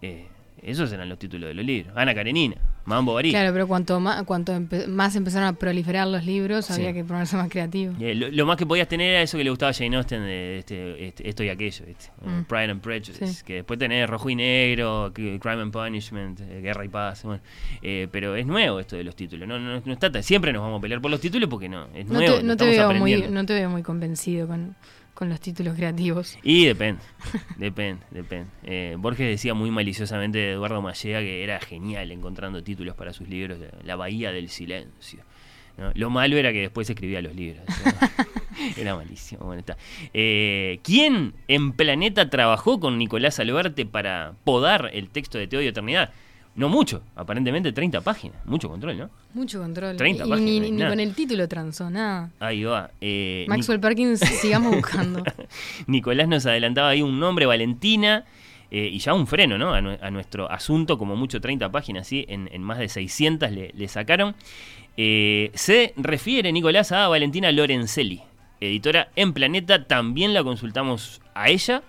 Eh, esos eran los títulos de los libros. Ana Karenina, Mambo Barí. Claro, pero cuanto más, cuanto empe- más empezaron a proliferar los libros, Sí. había que ponerse más creativo. Eh, lo, lo más que podías tener era eso que le gustaba a Jane Austen de este, este- esto y aquello, Mm. Pride and Prejudice, Sí. que después tenés Rojo y Negro, Crime and Punishment, eh, Guerra y Paz, bueno. Eh, pero es nuevo esto de los títulos, no, no, no está tan- siempre nos vamos a pelear por los títulos porque no, es No nuevo, te, lo no te veo muy, no te veo muy convencido con, con los títulos creativos. Y depende, depende, depende. Eh, Borges decía muy maliciosamente de Eduardo Mallea que era genial encontrando títulos para sus libros, La Bahía del Silencio. ¿no? Lo malo era que después escribía los libros. ¿no? era malísimo. Bueno, está. Eh, ¿Quién en Planeta trabajó con Nicolás Alberte para podar el texto de Te odio eternidad? No mucho, aparentemente 30 páginas. Mucho control, ¿no? Mucho control. 30 y páginas, ni, con el título transó, nada. Ahí va. Eh, Maxwell Perkins, sigamos buscando. Nicolás nos adelantaba ahí un nombre, Valentina, eh, y ya un freno, ¿no? A, nue- a nuestro asunto, como mucho 30 páginas, ¿sí? En, en más de 600 le, le sacaron. Eh, se refiere, Nicolás, a Valentina Lorenzelli, editora en Planeta. También la consultamos a ella.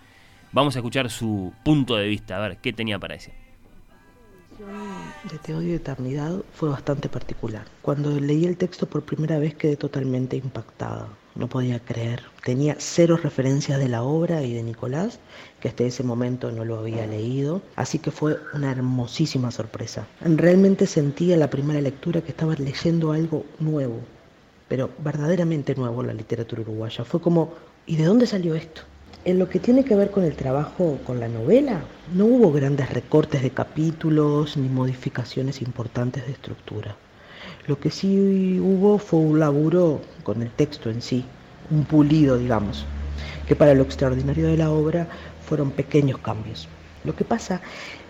Vamos a escuchar su punto de vista, a ver qué tenía para decir. De Te odio eternidad fue bastante particular. Cuando leí el texto por primera vez quedé totalmente impactada. No podía creer. Tenía cero referencias de la obra y de Nicolás, que hasta ese momento no lo había leído, así que fue una hermosísima sorpresa. Realmente sentí en la primera lectura que estaba leyendo algo nuevo, pero verdaderamente nuevo en la literatura uruguaya. Fue como, ¿y de dónde salió esto? En lo que tiene que ver con el trabajo con la novela, no hubo grandes recortes de capítulos ni modificaciones importantes de estructura. Lo que sí hubo fue un laburo con el texto en sí, un pulido, digamos, que para lo extraordinario de la obra fueron pequeños cambios. Lo que pasa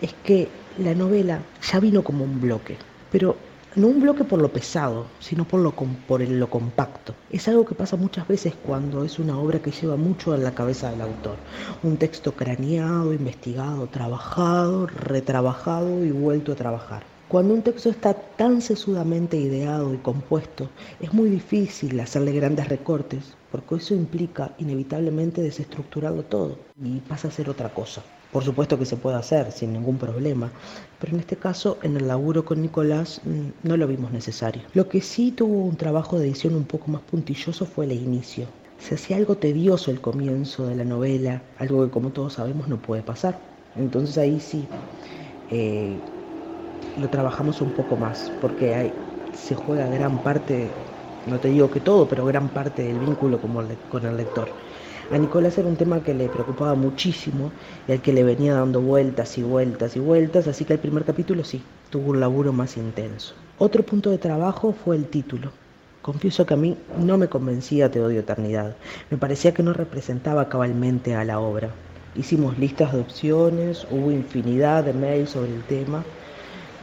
es que la novela ya vino como un bloque, pero no un bloque por lo pesado, sino por lo, por lo compacto. Es algo que pasa muchas veces cuando es una obra que lleva mucho en la cabeza del autor. Un texto craneado, investigado, trabajado, retrabajado y vuelto a trabajar. Cuando un texto está tan sesudamente ideado y compuesto, es muy difícil hacerle grandes recortes, porque eso implica inevitablemente desestructurarlo todo y pasa a ser otra cosa. Por supuesto que se puede hacer sin ningún problema, pero en este caso en el laburo con Nicolás mm, no lo vimos necesario. Lo que sí tuvo un trabajo de edición un poco más puntilloso fue el inicio. Se hacía algo tedioso el comienzo de la novela, algo que como todos sabemos no puede pasar. Entonces ahí sí eh, lo trabajamos un poco más, porque hay, se juega gran parte, no te digo que todo, pero gran parte del vínculo con el lector. A Nicolás era un tema que le preocupaba muchísimo y al que le venía dando vueltas y vueltas y vueltas, así que el primer capítulo sí, tuvo un laburo más intenso. Otro punto de trabajo fue el título. Confieso que a mí no me convencía Te odio eternidad, me parecía que no representaba cabalmente a la obra. Hicimos listas de opciones, hubo infinidad de mails sobre el tema,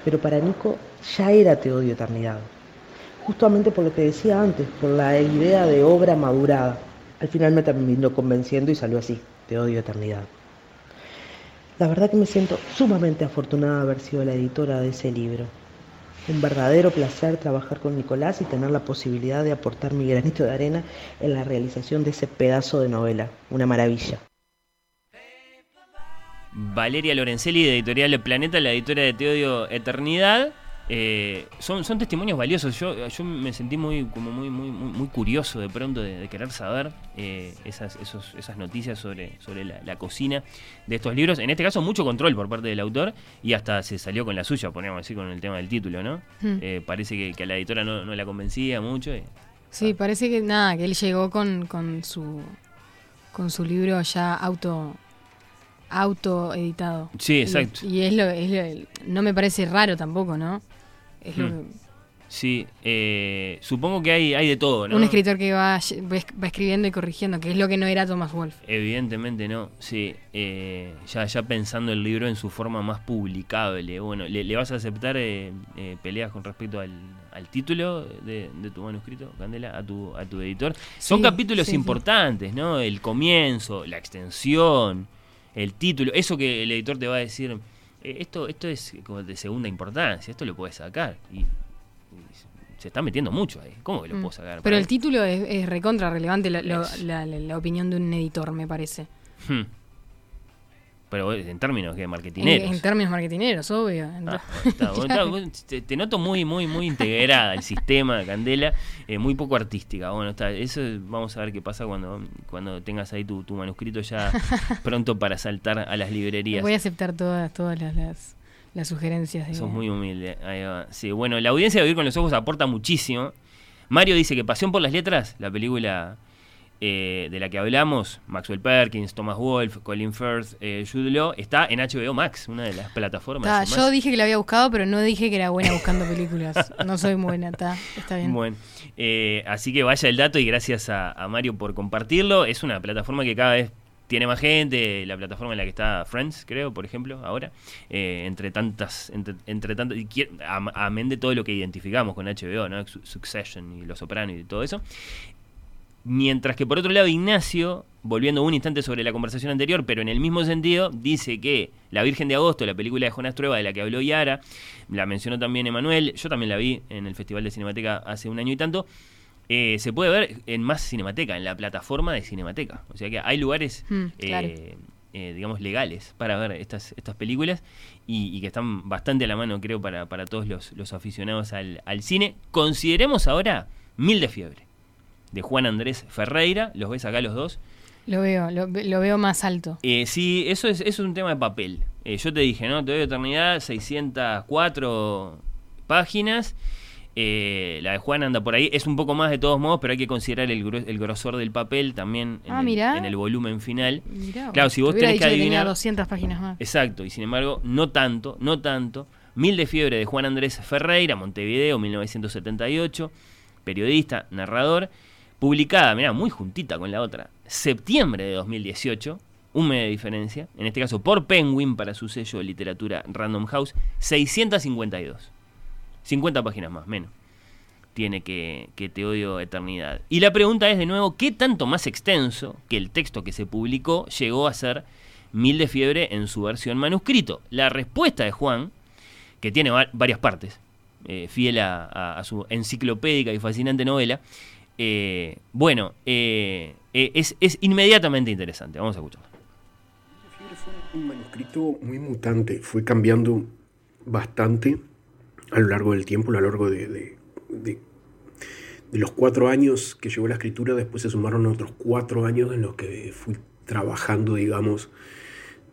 pero para Nico ya era Te odio eternidad. Justamente por lo que decía antes, por la idea de obra madurada. Al final me terminó convenciendo y salió así, Te odio eternidad. La verdad que me siento sumamente afortunada de haber sido la editora de ese libro. Un verdadero placer trabajar con Nicolás y tener la posibilidad de aportar mi granito de arena en la realización de ese pedazo de novela. Una maravilla. Valeria Lorenzelli, de Editorial Planeta, la editora de Te Odio Eternidad. Eh, son, son testimonios valiosos. Yo, yo me sentí muy, como muy, muy, muy, muy curioso de pronto de, de querer saber eh, esas, esos, esas noticias sobre, sobre la, la cocina de estos libros. En este caso, mucho control por parte del autor y hasta se salió con la suya, podríamos decir, con el tema del título, ¿no? Hmm. Eh, parece que, que a la editora no, no la convencía mucho. y- Sí, parece que nada, que él llegó con, con su con su libro ya auto auto editado. Sí, exacto. Y, y es lo, es lo- no me parece raro tampoco, ¿no? Es Hmm. Sí, eh, supongo que hay, hay de todo, ¿no? un escritor que va, va escribiendo y corrigiendo, que es lo que no era Thomas Wolfe. Evidentemente no, sí. eh, ya, ya pensando el libro en su forma más publicable. Bueno, ¿le, le vas a aceptar eh, eh, peleas con respecto al, al título de, de tu manuscrito, Candela, a tu, a tu editor? Son Sí, capítulos sí, sí. importantes, ¿no? El comienzo, la extensión, el título, eso que el editor te va a decir, esto, esto es como de segunda importancia, esto lo puedes sacar. Y, y se está metiendo mucho ahí. ¿Cómo que lo Mm. puedo sacar? Pero el título es, es recontra relevante, la, lo- Es. la- la- la opinión de un editor, me parece. Hmm. Pero en términos que marketineros. en términos marketineros, obvio. Ah, está, está, te, te noto muy, muy, muy integrada al sistema Candela, eh, muy poco artística. Bueno, está, eso vamos a ver qué pasa cuando, cuando tengas ahí tu, tu manuscrito ya pronto para saltar a las librerías. Voy a aceptar todas, todas las, las, las sugerencias. De, Sos muy humilde. Ahí va. Sí, bueno, la audiencia de Vivir con los Ojos aporta muchísimo. Mario dice que Pasión por las Letras, la película eh, de la que hablamos, Maxwell Perkins, Thomas Wolfe, Colin Firth, eh, Jude Law, está en HBO Max, una de las plataformas. Ta, más- yo dije que la había buscado, pero no dije que era buena buscando películas. No soy buena, está, está bien. Bueno, eh, así que vaya el dato y gracias a, a Mario por compartirlo. Es una plataforma que cada vez tiene más gente, la plataforma en la que está Friends, creo, por ejemplo, ahora, eh, entre tantas, entre, entre tantas, amén de todo lo que identificamos con HBO, ¿no? Su- Succession y Los Sopranos y todo eso. Mientras que por otro lado Ignacio, volviendo un instante sobre la conversación anterior, pero en el mismo sentido, dice que La Virgen de Agosto, la película de Jonas Trueba de la que habló Yara, la mencionó también Emanuel, yo también la vi en el Festival de Cinemateca hace un año y tanto, eh, se puede ver en más Cinemateca, en la plataforma de Cinemateca. O sea que hay lugares, Mm, eh, eh, digamos, legales para ver estas, estas películas y, y que están bastante a la mano, creo, para, para todos los, los aficionados al, al cine. Consideremos ahora Mil de Fiebre, de Juan Andrés Ferreira. ¿Los ves acá los dos? Lo veo, lo, lo veo más alto. Eh, sí, eso es, eso es un tema de papel. Eh, yo te dije, ¿no? Te doy eternidad, 604 páginas. Eh, la de Juan anda por ahí. Es un poco más de todos modos, pero hay que considerar el, gru- el grosor del papel también en, Ah, el, en el volumen final. Mirá, Claro, si vos te tenés que tenía adivinar- 200 páginas más. Exacto, y sin embargo, no tanto, no tanto. Mil de fiebre de Juan Andrés Ferreira, Montevideo, 1978, periodista, narrador, publicada, mirá, muy juntita con la otra, septiembre de 2018, un mes de diferencia, en este caso por Penguin para su sello de literatura Random House, 652. 50 páginas más, menos. Tiene que, que Te odio eternidad. Y la pregunta es de nuevo, ¿qué tanto más extenso que el texto que se publicó llegó a ser Mil de Fiebre en su versión manuscrito? La respuesta de Juan, que tiene va- varias partes, eh, fiel a su enciclopédica y fascinante novela. Eh, bueno, eh, eh, es, inmediatamente interesante. Vamos a escucharlo. Fue un manuscrito muy mutante, fue cambiando bastante a lo largo del tiempo, a lo largo de los cuatro años que llevó la escritura, después se sumaron otros cuatro años en los que fui trabajando, digamos,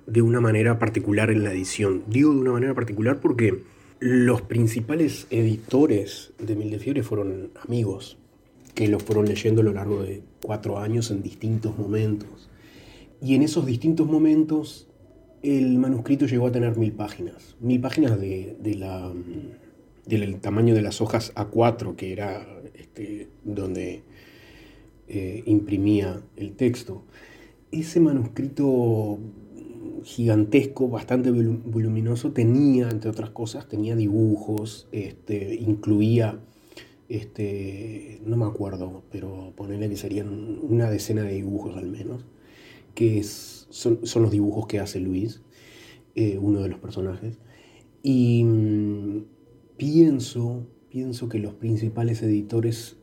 de una manera particular en la edición. Digo de una manera particular porque los principales editores de Mil de Fiebre fueron amigos, que los fueron leyendo a lo largo de cuatro años en distintos momentos. Y en esos distintos momentos el manuscrito llegó a tener mil páginas. Mil páginas de, del tamaño de las hojas A4, que era este, donde eh, imprimía el texto. Ese manuscrito gigantesco, bastante volu- voluminoso, tenía, entre otras cosas, tenía dibujos, este, incluía, este, no me acuerdo, pero ponerle que serían una decena de dibujos al menos que son, son los dibujos que hace Luis, eh, uno de los personajes. Y mm, pienso, pienso que los principales editores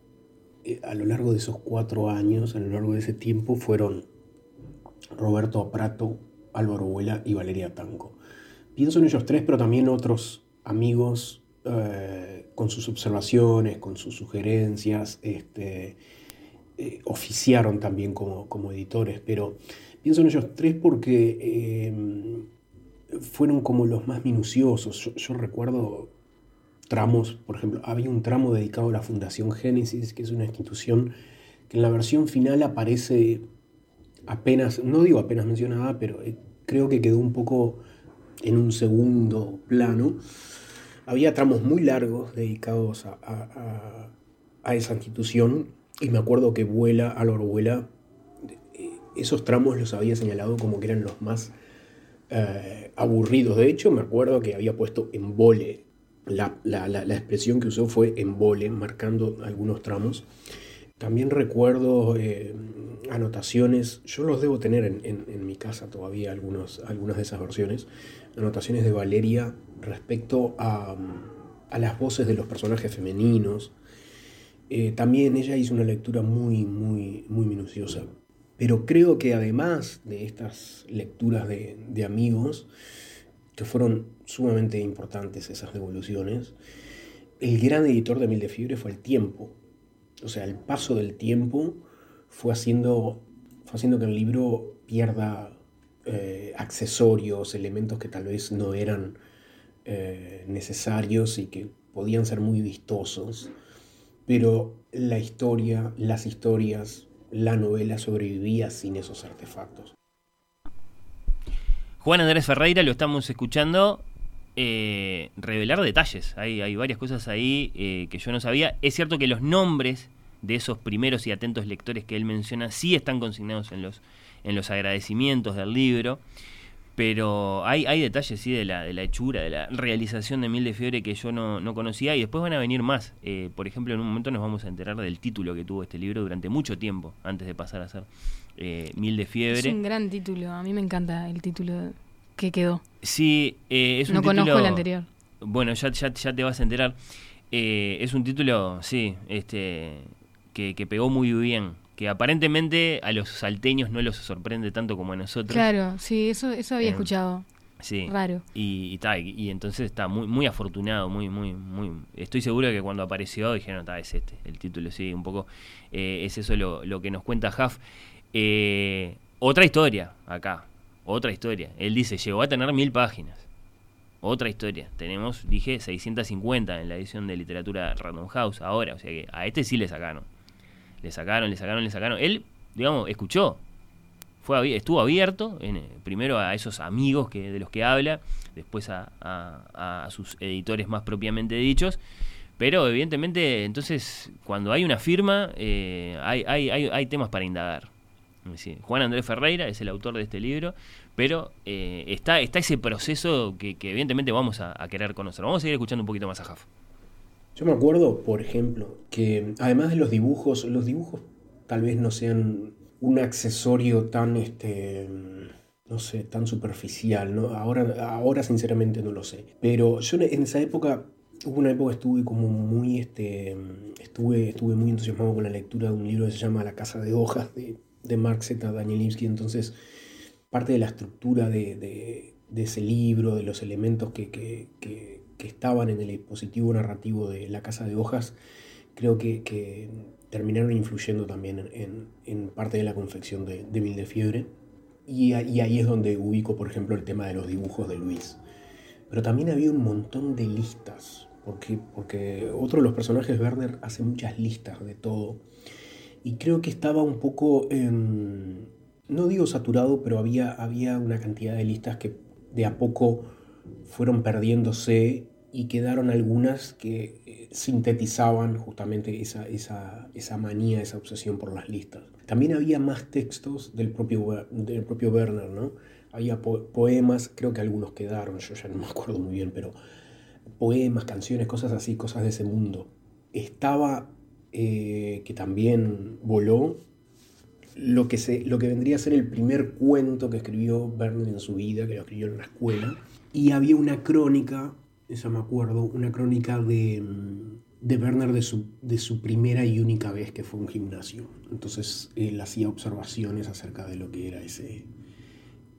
eh, a lo largo de esos cuatro años, a lo largo de ese tiempo, fueron Roberto Prato, Álvaro Vuela y Valeria Tanco. Pienso en ellos tres, pero también otros amigos eh, con sus observaciones, con sus sugerencias, este, eh, oficiaron también como, como editores, pero pienso en ellos tres porque eh, fueron como los más minuciosos. Yo, yo recuerdo tramos, por ejemplo, había un tramo dedicado a la Fundación Génesis, que es una institución que en la versión final aparece apenas, no digo apenas mencionada, pero eh, creo que quedó un poco en un segundo plano. Había tramos muy largos dedicados a, a- a- a esa institución y me acuerdo que Vuela, Álvaro Vuela, eh, esos tramos los había señalado como que eran los más eh, aburridos. De hecho, me acuerdo que había puesto embole. La, la, la, la expresión que usó fue embole, marcando algunos tramos. También recuerdo eh, anotaciones, yo los debo tener en, en- en mi casa todavía, algunos, algunas de esas versiones, anotaciones de Valeria respecto a, a las voces de los personajes femeninos. Eh, también ella hizo una lectura muy, muy, muy minuciosa. Pero creo que además de estas lecturas de, de amigos, que fueron sumamente importantes esas devoluciones, el gran editor de Mil de Fiebre fue el tiempo. O sea, el paso del tiempo fue haciendo, haciendo que el libro pierda eh, accesorios, elementos que tal vez no eran eh, necesarios y que podían ser muy vistosos. Pero la historia, las historias, la novela sobrevivía sin esos artefactos. Juan Andrés Ferreira lo estamos escuchando eh, revelar detalles. Hay, varias cosas ahí eh, que yo no sabía. Es cierto que los nombres de esos primeros y atentos lectores que él menciona sí están consignados en los, en los agradecimientos del libro. Pero hay, hay detalles sí de la, de la hechura, de la realización de Mil de Fiebre que yo no, no conocía y después van a venir más. Eh, por ejemplo, en un momento nos vamos a enterar del título que tuvo este libro durante mucho tiempo, antes de pasar a ser eh, Mil de Es Fiebre. un gran título. A mí me encanta el título que quedó. Sí, eh, es un no conozco título- el anterior. Bueno, ya, ya, ya te vas a enterar. Eh, es un título, sí, este, que, que pegó muy bien. Que aparentemente a los salteños no los sorprende tanto como a nosotros. Claro, sí, eso, eso había Eh, escuchado. Sí. Raro. Y, y, ta, y, y entonces está muy, muy afortunado, muy, muy, muy. Estoy seguro que cuando apareció dijeron, está, es este, el título, sí, un poco. eh, es eso lo, lo que nos cuenta Huff. Eh, otra historia acá, otra historia. Él dice, llegó a tener mil páginas. Otra historia. Tenemos, dije, 650 en la edición de literatura Random House ahora. O sea que a este sí le sacaron. Le sacaron, le sacaron, le sacaron. Él, digamos, escuchó. Fue, estuvo abierto, eh, primero a esos amigos que, de los que habla, después a, sus editores más propiamente dichos. Pero evidentemente, entonces, cuando hay una firma, eh, hay, hay, hay, hay temas para indagar. Juan Andrés Ferreira es el autor de este libro, pero eh, está, está ese proceso que, evidentemente vamos a, querer conocer. Vamos a seguir escuchando un poquito más a Jaf. Yo me acuerdo, por ejemplo, que además de los dibujos, los dibujos tal vez no sean un accesorio tan, este, no sé, tan superficial, ¿no? Ahora, ahora sinceramente no lo sé. Pero yo en esa época, hubo una época que estuve como muy, este, estuve, estuve muy entusiasmado con la lectura de un libro que se llama La Casa de Hojas de, de Mark Z. Danielewski, entonces parte de la estructura de, de, ese libro, de los elementos que, que, que, estaban en el dispositivo narrativo de La Casa de Hojas, creo que, terminaron influyendo también en, parte de la confección de, de Mil de Fiebre. Y, ahí es donde ubico, por ejemplo, el tema de los dibujos de Luis. Pero también había un montón de listas, porque, porque otro de los personajes, Werner, hace muchas listas de todo. Y creo que estaba un poco, no digo saturado, pero había, había una cantidad de listas que de a poco fueron perdiéndose y quedaron algunas que eh, sintetizaban justamente esa, esa, esa manía, esa obsesión por las listas. También había más textos del propio, del propio Werner, ¿no? Había po poemas, creo que algunos quedaron, yo ya no me acuerdo muy bien, pero poemas, canciones, cosas así, cosas de ese mundo. Estaba, eh, que también voló, lo que, se, lo que vendría a ser el primer cuento que escribió Werner en su vida, que lo escribió en la escuela, y había una crónica, esa me acuerdo, una crónica de, de Werner de su, de su primera y única vez que fue a un gimnasio. Entonces él hacía observaciones acerca de lo que era ese,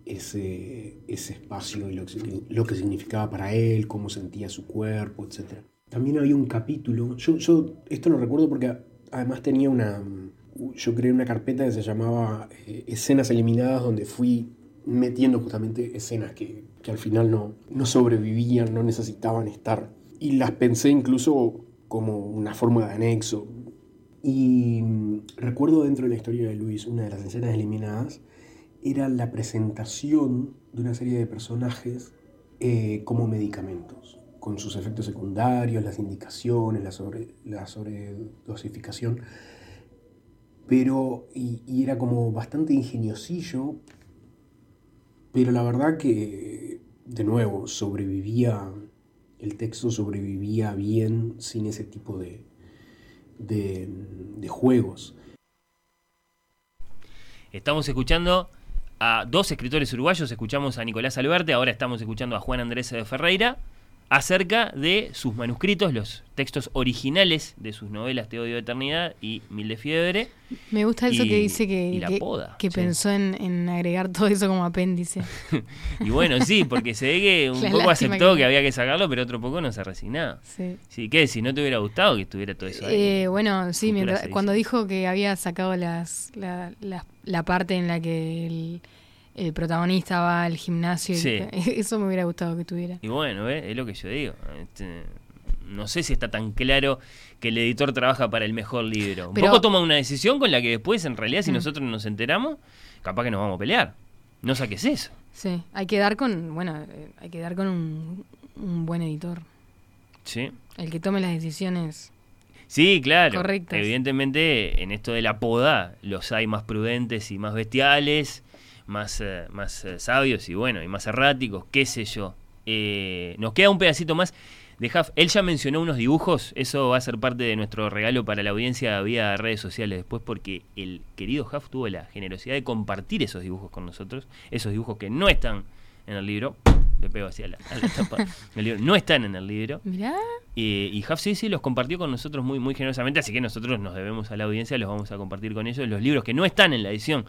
ese, ese espacio y lo, lo, que significaba para él, cómo sentía su cuerpo, etc. También había un capítulo, yo, yo esto lo recuerdo porque además tenía una, yo creé una carpeta que se llamaba eh, Escenas Eliminadas, donde fui metiendo justamente escenas que, que al final no, no sobrevivían, no necesitaban estar. Y las pensé incluso como una forma de anexo. Y mm, recuerdo dentro de la historia de Luis, una de las escenas eliminadas era la presentación de una serie de personajes eh, como medicamentos, con sus efectos secundarios, las indicaciones, la, sobre, la sobredosificación. Pero, y, era como bastante ingeniosillo, pero la verdad que, de nuevo, sobrevivía el texto sobrevivía bien sin ese tipo de, de, juegos. Estamos escuchando a dos escritores uruguayos, escuchamos a Nicolás Alberte, ahora estamos escuchando a Juan Andrés de Ferreira, acerca de sus manuscritos, los textos originales de sus novelas Te odio de eternidad y Mil de fiebre. Me gusta eso y, que dice que, la que, poda, que sí. pensó en, en, agregar todo eso como apéndice. y bueno, sí, porque se ve que un La poco aceptó que... que- había que sacarlo, pero otro poco no se resignaba. Sí. Sí, ¿qué? Si no te hubiera gustado que estuviera todo eso ahí. Eh, bueno, sí, mientras, cuando dijo que había sacado las, la, la, la parte en la que el, el protagonista va al gimnasio, y- Sí. eso me hubiera gustado que tuviera. Y bueno, es lo que yo digo. Este, no sé si está tan claro que el editor trabaja para el mejor libro. Un Pero- poco toma una decisión con la que después, en realidad, si Mm. nosotros nos enteramos, capaz que nos vamos a pelear. No saques eso. Sí, hay que dar con, bueno, eh, hay que dar con un, un buen editor, ¿Sí? el que tome las decisiones. Sí, claro. Correctas. Evidentemente, en esto de la poda, los hay más prudentes y más bestiales, más, eh, más eh, sabios y bueno, y más erráticos, qué sé yo. Eh, nos queda un pedacito más de Huff. Él ya mencionó unos dibujos, eso va a ser parte de nuestro regalo para la audiencia vía redes sociales después, porque el querido Huff tuvo la generosidad de compartir esos dibujos con nosotros, esos dibujos que no están en el libro. Le pego así a la, a la tapa del libro. No están en el libro. Mirá, Eh, y Huff sí, sí, los compartió con nosotros muy, muy generosamente, así que nosotros nos debemos a la audiencia, los vamos a compartir con ellos. Los libros que no están en la edición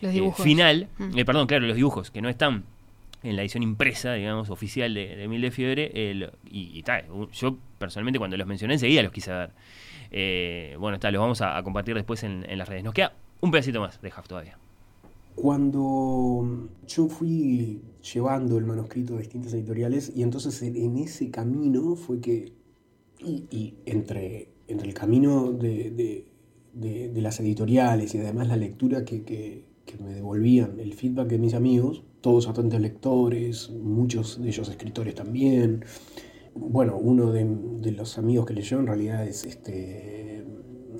los eh, dibujos. final, Mm. eh, perdón, claro, los dibujos que no están en la edición impresa, digamos, oficial de, de Mil de Fiebre, eh, lo- y, y tal, yo personalmente cuando los mencioné enseguida los quise ver. Eh, bueno, está, los vamos a, a compartir después en, en las redes. Nos queda un pedacito más de Huff todavía. Cuando yo fui llevando el manuscrito a distintas editoriales y entonces en, en ese camino fue que, y, y entre, entre el camino de, de- de- de las editoriales y además la lectura que, que- que me devolvían, el feedback de mis amigos, todos atentos lectores, muchos de ellos escritores también. Bueno, uno de, los amigos que leyó en realidad es este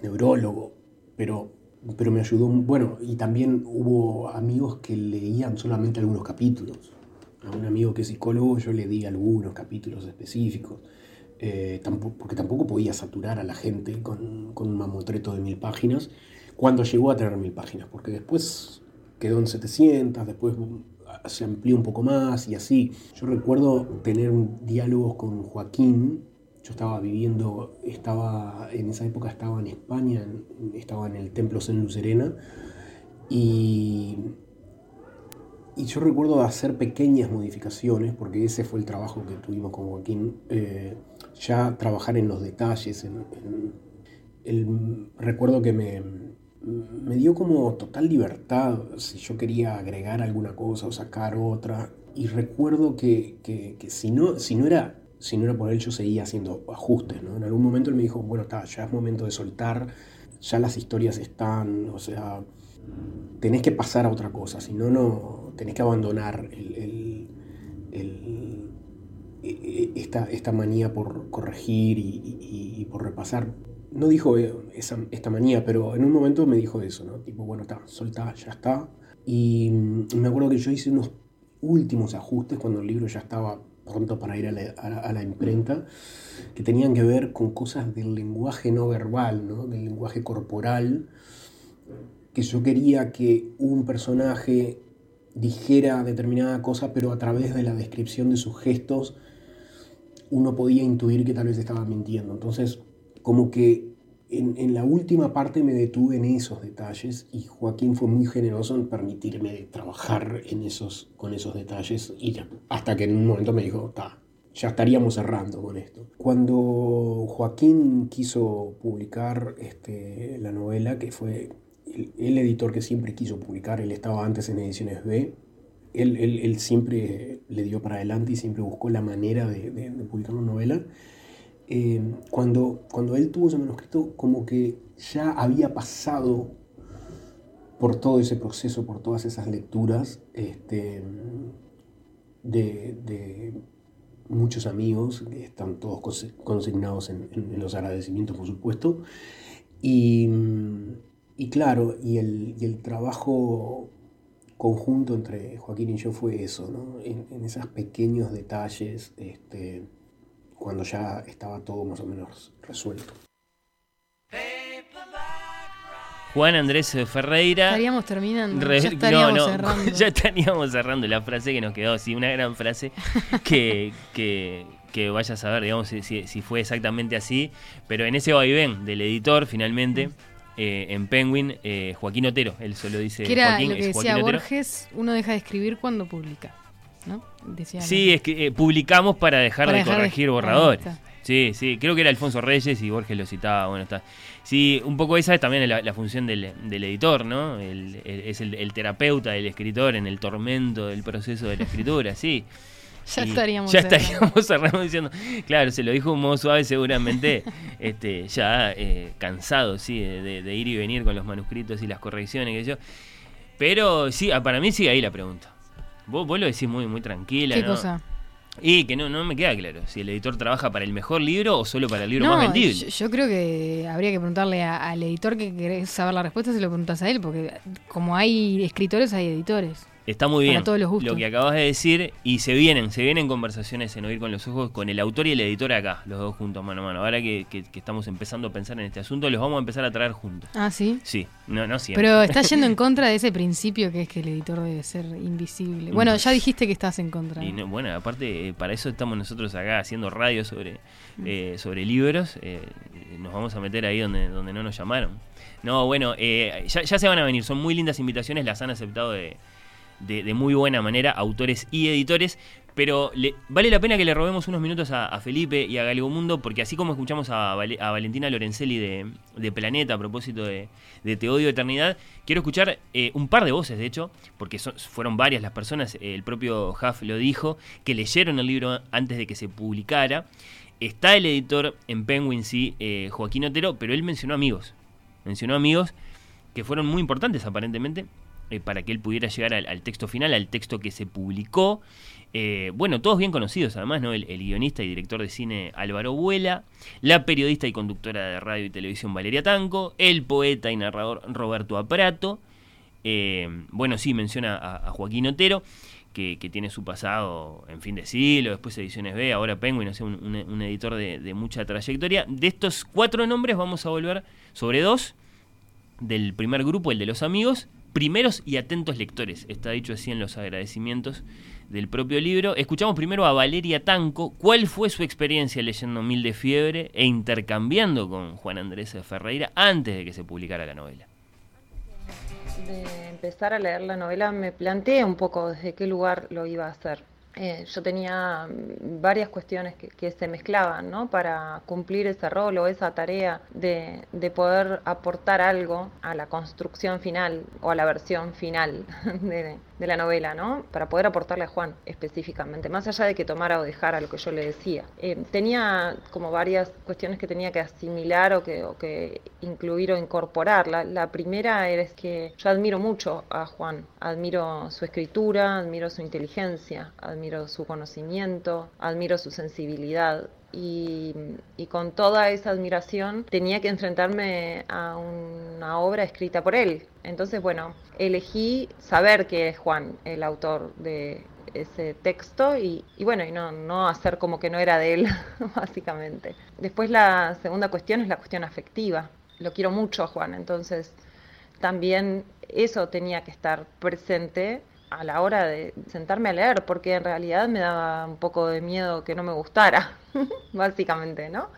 neurólogo, pero pero me ayudó, bueno, y también hubo amigos que leían solamente algunos capítulos. A un amigo que es psicólogo yo le di algunos capítulos específicos, eh, porque tampoco podía saturar a la gente con, con un mamotreto de mil páginas, cuando llegó a tener mil páginas, porque después quedó en 700, después se amplía un poco más y así. Yo recuerdo tener diálogos con Joaquín. Yo estaba viviendo, estaba en esa época estaba en España, estaba en el Templo San Lucerena y, y yo recuerdo hacer pequeñas modificaciones, porque ese fue el trabajo que tuvimos con Joaquín, eh, ya trabajar en los detalles, el- recuerdo que me, me dio como total libertad si yo quería agregar alguna cosa o sacar otra. Y recuerdo que, que- que si, no, si, no era, si no era por él, yo seguía haciendo ajustes. ¿no? En algún momento él me dijo, bueno, está, ya es momento de soltar, ya las historias están, o sea, tenés que pasar a otra cosa, si no, no, tenés que abandonar el- el- e- e- esta, esta manía por corregir y por repasar. No dijo esa, esta manía, pero en un momento me dijo eso, ¿no? Tipo, bueno, está, soltá, ya está. Y mm, me acuerdo que yo hice unos últimos ajustes cuando el libro ya estaba pronto para ir a la, a la- a la imprenta, que tenían que ver con cosas del lenguaje no verbal, ¿no? Del lenguaje corporal, que yo quería que un personaje dijera determinada cosa, pero a través de la descripción de sus gestos uno podía intuir que tal vez estaba mintiendo. Entonces, como que en, en la última parte me detuve en esos detalles y Joaquín fue muy generoso en permitirme trabajar en esos, con esos detalles y ya, hasta que en un momento me dijo, "Ta, ya estaríamos cerrando con esto. Cuando Joaquín quiso publicar este, la novela, que fue el, el editor que siempre quiso publicar, él estaba antes en Ediciones B, él, él- él siempre le dio para adelante y siempre buscó la manera de, de- de publicar una novela. Eh, cuando, cuando él tuvo ese manuscrito, como que ya había pasado por todo ese proceso, por todas esas lecturas este, de, muchos amigos, que están todos consi- consignados en, los agradecimientos, por supuesto. Y, claro, y el, trabajo conjunto entre Joaquín y yo fue eso, en esos pequeños detalles, este, cuando ya estaba todo más o menos resuelto. Juan Andrés Ferreira. Estaríamos terminando. Re- ya estaríamos no, no, cerrando. ya estaríamos cerrando la frase que nos quedó, sí, una gran frase que, que, que vaya a saber, digamos, si, si- si fue exactamente así, pero en ese vaivén del editor, finalmente, eh, en Penguin, eh, Joaquín Otero, él solo dice que era Joaquín, lo que decía Otero. Borges, uno deja de escribir cuando publica. ¿No? Decía Sí, es que eh, publicamos para dejar Para de dejar de- corregir ahí borradores. Sí, sí, creo que era Alfonso Reyes y Borges lo citaba, bueno, está. Sí, un poco esa es también la, la función del, del editor, ¿no? El- el- es el, el terapeuta del escritor en el tormento del proceso de la escritura, sí. Ya estaríamos Ya estaríamos cerrando diciendo, claro, se lo dijo de un modo suave seguramente, este, ya eh, cansado, sí, de, de- de ir y venir con los manuscritos y las correcciones, que yo. Pero sí, ah, para mí sigue ahí la pregunta. Vos, vos lo decís muy, muy tranquila, ¿Qué ¿no? cosa? Y que no, no me queda claro si el editor trabaja para el mejor libro o solo para el libro No, más vendible. yo, yo creo que habría que preguntarle a- al editor que querés saber la respuesta, se lo preguntas a él, porque como hay escritores, hay editores. Está muy bien todos los gustos. lo que acabas de decir y se vienen, se vienen conversaciones en Oír con los Ojos con el autor y el editor acá, los dos juntos, mano a mano. Ahora que, que- que estamos empezando a pensar en este asunto, los vamos a empezar a traer juntos. Ah, sí. Sí, no, no siempre. Pero está yendo en contra de ese principio que es que el editor debe ser invisible. Bueno, ya dijiste que estás en contra. Y ¿no? no- bueno, aparte, eh, para eso estamos nosotros acá haciendo radio sobre, Mm. eh, sobre libros. eh, nos vamos a meter ahí donde, donde no nos llamaron. No, bueno, ya, ya se van a venir. Son muy lindas invitaciones, las han aceptado de, de- de muy buena manera, autores y editores. Pero le- vale la pena que le robemos unos minutos a, Felipe y a Galgomundo, porque así como escuchamos a, Vale- a Valentina Lorenzelli de, de Planeta a propósito de, de Te Odio Eternidad, quiero escuchar eh, un par de voces, de hecho, porque fueron varias las personas, el propio Huff lo dijo, que leyeron el libro antes de que se publicara. Está el editor en Penguin, sí, eh, Joaquín Otero, pero él mencionó amigos. Mencionó amigos que fueron muy importantes aparentemente eh, para que él pudiera llegar al, texto final, al texto que se publicó. Eh, bueno, todos bien conocidos además, ¿no? El, el guionista y director de cine Álvaro Vuela, la periodista y conductora de radio y televisión Valeria Tanco, el poeta y narrador Roberto Aprato. Eh, bueno, sí, menciona a, Joaquín Otero, que, tiene su pasado en fin de siglo, después Ediciones B, ahora Penguin, no sé, un, editor de mucha trayectoria. De estos cuatro nombres vamos a volver sobre dos del primer grupo, el de los amigos, primeros y atentos lectores. Está dicho así en los agradecimientos del propio libro. Escuchamos primero a Valeria Tanco. ¿Cuál fue su experiencia leyendo Mil de Fiebre e intercambiando con Juan Andrés Ferreira antes de que se publicara la novela? de empezar a leer la novela me planteé un poco desde qué lugar lo iba a hacer. Eh, yo tenía varias cuestiones que, que se mezclaban ¿no? para cumplir ese rol o esa tarea de, de poder aportar algo a la construcción final o a la versión final de, de la novela, ¿no? para poder aportarle a Juan específicamente, más allá de que tomara o dejara lo que yo le decía. Eh, tenía como varias cuestiones que tenía que asimilar o que, incluir o incorporar. La, la primera es que yo admiro mucho a Juan, admiro su escritura, admiro su inteligencia, admiro su conocimiento, admiro su sensibilidad. Y, con toda esa admiración tenía que enfrentarme a una obra escrita por él. Entonces, bueno, elegí saber que es Juan el autor de ese texto y, y bueno, y no, no hacer como que no era de él, básicamente. Después la segunda cuestión es la cuestión afectiva. Lo quiero mucho a Juan, entonces también eso tenía que estar presente a la hora de sentarme a leer, porque en realidad me daba un poco de miedo que no me gustara, básicamente, ¿no?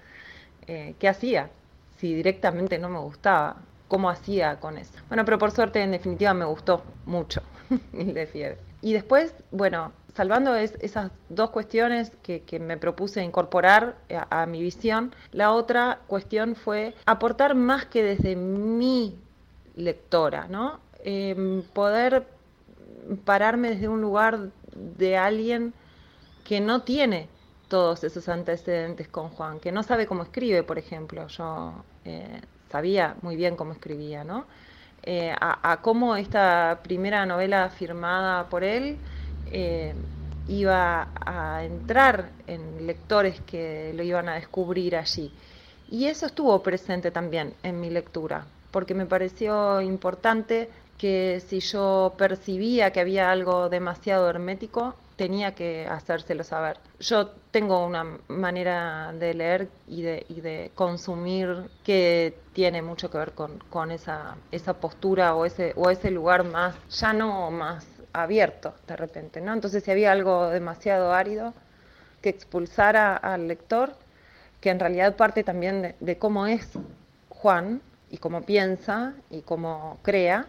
Eh, ¿Qué hacía si directamente no me gustaba? ¿Cómo hacía con eso? Bueno, pero por suerte, en definitiva, me gustó mucho Mil de Fiebre. Y después, bueno, salvando es- esas dos cuestiones que, que me propuse incorporar a, a mi visión, la otra cuestión fue aportar más que desde mi lectora, ¿no? Em, poder pararme desde un lugar de alguien que no tiene todos esos antecedentes con Juan, que no sabe cómo escribe, por ejemplo. Yo eh, sabía muy bien cómo escribía, ¿no? Eh, a, cómo esta primera novela firmada por él eh, iba a entrar en lectores que lo iban a descubrir allí. Y eso estuvo presente también en mi lectura, porque me pareció importante que si yo percibía que había algo demasiado hermético, tenía que hacérselo saber. Yo tengo una manera de leer y de, y de consumir que tiene mucho que ver con, con esa, esa postura o ese, o ese lugar más, ya no más abierto de repente, ¿no? Entonces si había algo demasiado árido que expulsara al lector, que en realidad parte también de, cómo es Juan y cómo piensa y cómo crea,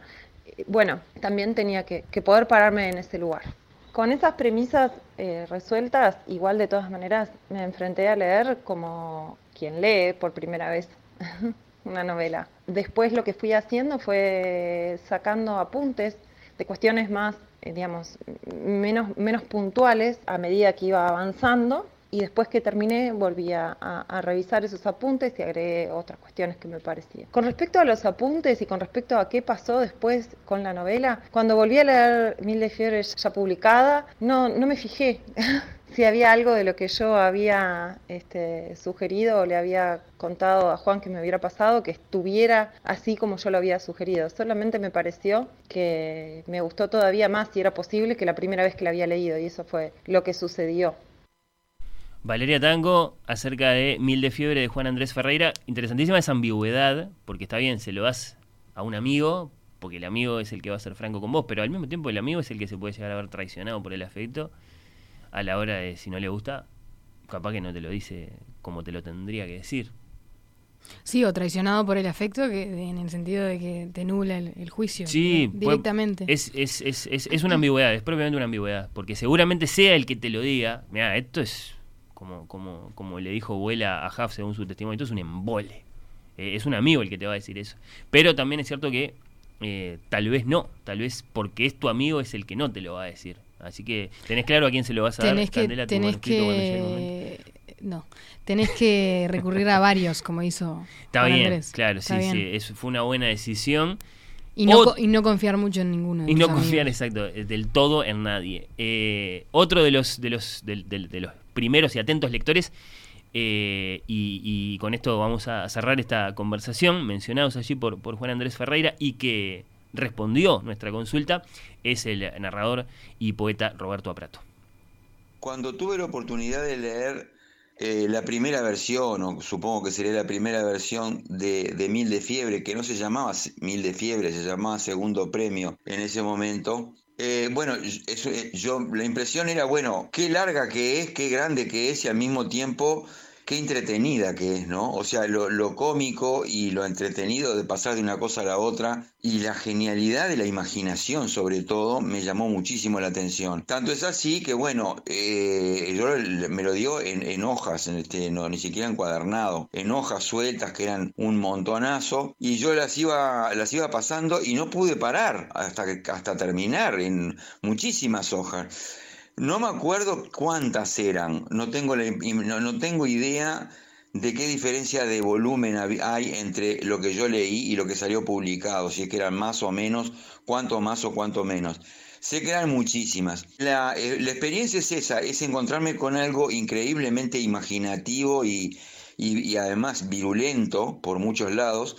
bueno, también tenía que, poder pararme en ese lugar. Con esas premisas eh, resueltas, igual de todas maneras me enfrenté a leer como quien lee por primera vez una novela. Después lo que fui haciendo fue sacando apuntes de cuestiones más, eh, digamos, menos, menos puntuales a medida que iba avanzando y después que terminé volví a, revisar esos apuntes y agregué otras cuestiones que me parecían. Con respecto a los apuntes y con respecto a qué pasó después con la novela, cuando volví a leer Mil de Fiebres ya publicada, no, no me fijé si había algo de lo que yo había este, sugerido o le había contado a Juan que me hubiera pasado que estuviera así como yo lo había sugerido. Solamente me pareció que me gustó todavía más si era posible que la primera vez que la había leído y eso fue lo que sucedió. Valeria Tango, acerca de Mil de Fiebre de Juan Andrés Ferreira. Interesantísima esa ambigüedad, porque está bien, se lo das a un amigo, porque el amigo es el que va a ser franco con vos, pero al mismo tiempo el amigo es el que se puede llegar a ver traicionado por el afecto a la hora de si no le gusta, capaz que no te lo dice como te lo tendría que decir. Sí, o traicionado por el afecto, que en el sentido de que te nubla el, el juicio Sí, puede- directamente. Es, es, es, es, es una ambigüedad, es propiamente una ambigüedad, porque seguramente sea el que te lo diga, mira, esto es como, como, como le dijo Vuela a Huff según su testimonio, esto es un embole. Eh, es un amigo el que te va a decir eso. Pero también es cierto que eh, tal vez no, tal vez porque es tu amigo es el que no te lo va a decir. Así que tenés claro a quién se lo vas a tenés dar, que, Candela, tu tenés que, no, tenés que recurrir a varios, como hizo Está bien, Andrés. claro, Está sí, bien. sí, eso fue una buena decisión. Y no, y no confiar mucho en ninguno. de Y no amigos. confiar, exacto, eh, del todo en nadie. Eh, otro de los, de los, de los primeros y atentos lectores, eh, y, y con esto vamos a cerrar esta conversación, mencionados allí por, por Juan Andrés Ferreira, y que respondió nuestra consulta, es el narrador y poeta Roberto Aprato. Cuando tuve la oportunidad de leer eh, la primera versión, o supongo que sería la primera versión de, de Mil de Fiebre, que no se llamaba Mil de Fiebre, se llamaba Segundo Premio en ese momento. Eh, bueno, eh, yo, la impresión era, bueno, qué larga que es, qué grande que es y al mismo tiempo qué entretenida que es, ¿no? O sea, lo, lo cómico y lo entretenido de pasar de una cosa a la otra y la genialidad de la imaginación, sobre todo, me llamó muchísimo la atención. Tanto es así que, bueno, eh, yo me lo dio en, en hojas, en este, no, ni siquiera encuadernado, en hojas sueltas que eran un montonazo y yo las iba, las iba pasando y no pude parar hasta, hasta terminar en muchísimas hojas. No me acuerdo cuántas eran, no tengo, no, no tengo idea de qué diferencia de volumen hay entre lo que yo leí y lo que salió publicado, si es que eran más o menos, cuánto más o cuánto menos. Sé que eran muchísimas. La, eh, la experiencia es esa, es encontrarme con algo increíblemente imaginativo y, y- y además virulento por muchos lados,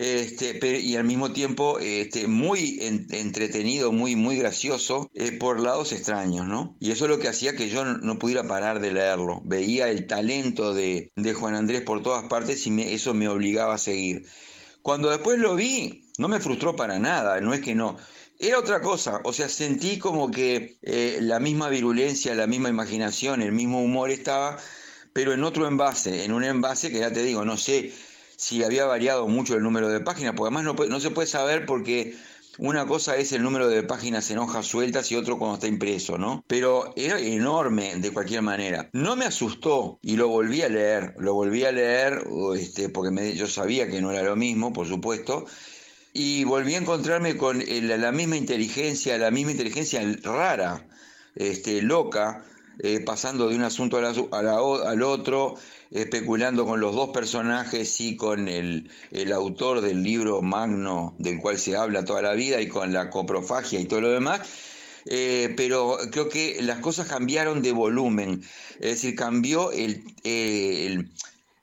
este, pero- y al mismo tiempo este, muy en- entretenido, muy, muy gracioso eh, por lados extraños, ¿no? Y eso es lo que hacía que yo no, pudiera parar de leerlo. Veía el talento de, de Juan Andrés por todas partes y eso me obligaba a seguir. Cuando después lo vi, no me frustró para nada, no es que no. Era otra cosa, o sea, sentí como que eh, la misma virulencia, la misma imaginación, el mismo humor estaba, pero en otro envase, en un envase que ya te digo, no sé si había variado mucho el número de páginas, porque además no, no se puede saber porque una cosa es el número de páginas en hojas sueltas y otro cuando está impreso, ¿no? Pero era enorme de cualquier manera. No me asustó y lo volví a leer, lo volví a leer este, porque me- yo sabía que no era lo mismo, por supuesto, y volví a encontrarme con el- la misma inteligencia, la misma inteligencia rara, este, loca, eh, pasando de un asunto al otro, especulando con los dos personajes y con el, el autor del libro magno del cual se habla toda la vida y con la coprofagia y todo lo demás. Eh, pero creo que las cosas cambiaron de volumen, es decir, cambió el, eh, el-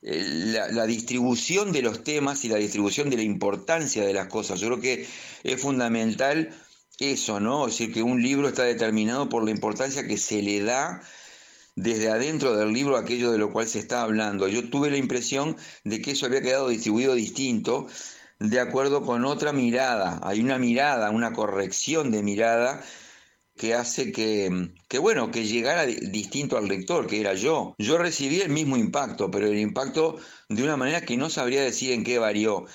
la, la distribución de los temas y la distribución de la importancia de las cosas. Yo creo que es fundamental eso, ¿no? Es decir, que un libro está determinado por la importancia que se le da desde adentro del libro aquello de lo cual se está hablando. Yo tuve la impresión de que eso había quedado distribuido distinto de acuerdo con otra mirada. Hay una mirada, una corrección de mirada que hace que, que, bueno, que llegara di- distinto al lector, que era yo. Yo recibí el mismo impacto, pero el impacto de una manera que no sabría decir en qué varió.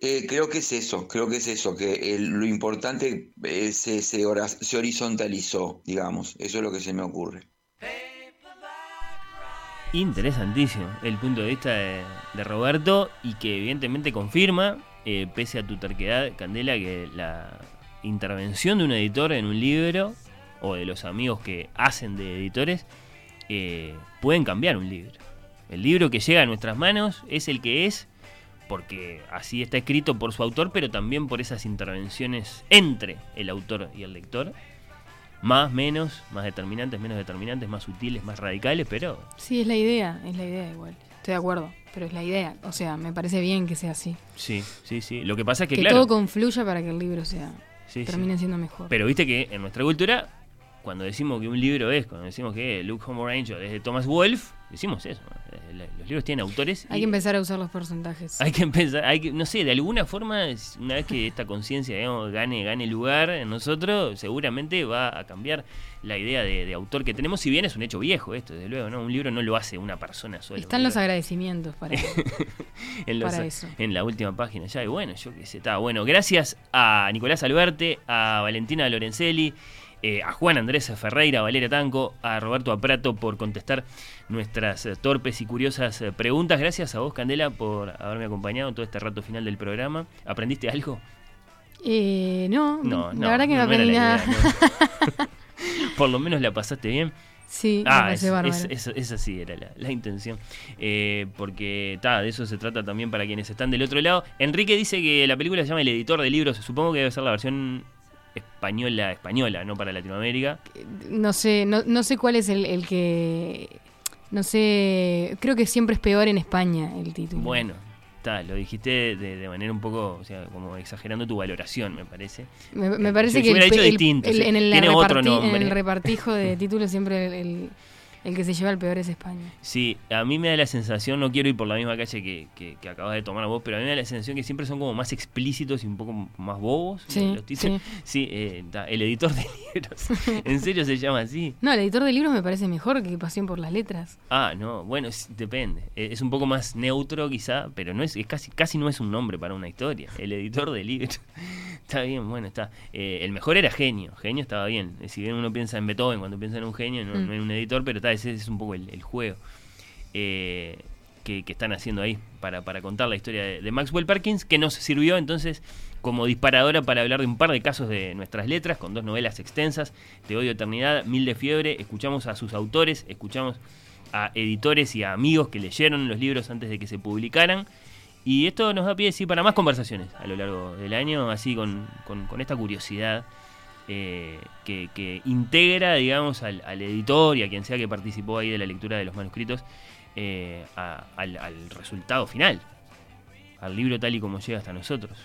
Eh, creo que es eso, creo que es eso, que lo importante eh, se, se horizontalizó, digamos. Eso es lo que se me ocurre. Interesantísimo el punto de vista de, Roberto y que evidentemente confirma, eh, pese a tu terquedad, Candela, que la intervención de un editor en un libro o de los amigos que hacen de editores eh, pueden cambiar un libro. El libro que llega a nuestras manos es el que es porque así está escrito por su autor, pero también por esas intervenciones entre el autor y el lector. Más, menos, más determinantes, menos determinantes, más sutiles, más radicales, pero Sí, es la idea, es la idea igual. Estoy de acuerdo, pero es la idea. O sea, me parece bien que sea así. sí, sí, sí. Lo que pasa es que, Que, claro, todo confluya para que el libro sea sí, sí. termine siendo mejor. Pero viste que en nuestra cultura, cuando decimos que un libro es, cuando decimos que Luke Homer Angel es de Thomas Wolfe, decimos eso. Eh, Los libros tienen autores. Hay que empezar a usar los porcentajes. Hay que empezar, hay que, no sé, de alguna forma, una vez que esta conciencia gane, gane lugar en nosotros, seguramente va a cambiar la idea de, de autor que tenemos, si bien es un hecho viejo esto, desde luego, ¿no? Un libro no lo hace una persona sola. Están los agradecimientos para, en, los- para eso. en la última página ya. Y bueno, yo qué sé, está bueno. Gracias a Nicolás Alberte, a Valentina Lorenzelli, eh, a Juan Andrés Ferreira, a Valeria Tanco, a Roberto Aprato por contestar nuestras eh, torpes y curiosas eh, preguntas. Gracias a vos, Candela, por haberme acompañado todo este rato final del programa. ¿Aprendiste algo? Eh, no, No, no. la verdad que no, aprendí nada. por lo menos la pasaste bien. Sí, Ah, es- es- esa sí era la, la intención. Eh, porque ta, de eso se trata también para quienes están del otro lado. Enrique dice que la película se llama El editor de libros. Supongo que debe ser la versión española, española, no para Latinoamérica. No sé, no, no sé cuál es el, el que... No sé, creo que siempre es peor en España el título. Bueno, ta, lo dijiste de, de manera un poco, o sea, como exagerando tu valoración, me parece. Me, me Eh, parece que hubiera el, hecho el- distinto, el- en, el tiene otro reparti- en nombre. el repartijo de títulos siempre el, el- que se lleva el peor es España. Sí, a mí me da la sensación, no quiero ir por la misma calle que, que, que acabas de tomar vos, pero a mí me da la sensación que siempre son como más explícitos y un poco más bobos. Sí, los títulos. Sí, eh, ta, el editor de libros. ¿En serio se llama así? No, el editor de libros me parece mejor que Pasión por las Letras. Ah, no, bueno, es- depende. Eh, Es un poco más neutro quizá, pero no es, es casi, casi no es un nombre para una historia. El editor de libros. está bien, bueno, está. Eh, el mejor era genio. Genio estaba bien. Si bien uno piensa en Beethoven cuando piensa en un genio, no, Mm. no en un editor, pero está, ese es un poco el, juego eh, que, están haciendo ahí para, contar la historia de, Maxwell Perkins, que nos sirvió entonces como disparadora para hablar de un par de casos de nuestras letras, con dos novelas extensas, Te odio eternidad, Mil de fiebre, escuchamos a sus autores, escuchamos a editores y a amigos que leyeron los libros antes de que se publicaran. Y esto nos da pie sí, para más conversaciones a lo largo del año, así con- con esta curiosidad eh, que, integra, digamos, al, editor y a quien sea que participó ahí de la lectura de los manuscritos eh, al, resultado final, al libro tal y como llega hasta nosotros.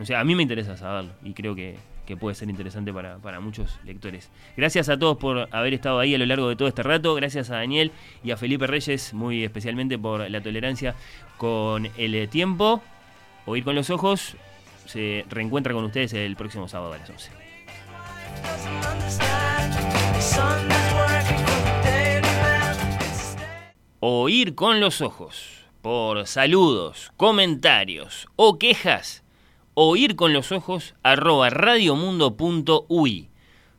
O sea, a mí me interesa saberlo y creo que, puede ser interesante para, para muchos lectores. Gracias a todos por haber estado ahí a lo largo de todo este rato. Gracias a Daniel y a Felipe Reyes, muy especialmente por la tolerancia con el tiempo. Oír con los ojos se reencuentra con ustedes el próximo sábado a las 11. Oír con los ojos. Por saludos, comentarios o quejas, oír con los ojos arroba radiomundo.ui.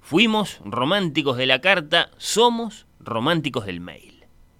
Fuimos románticos de la carta, somos románticos del mail.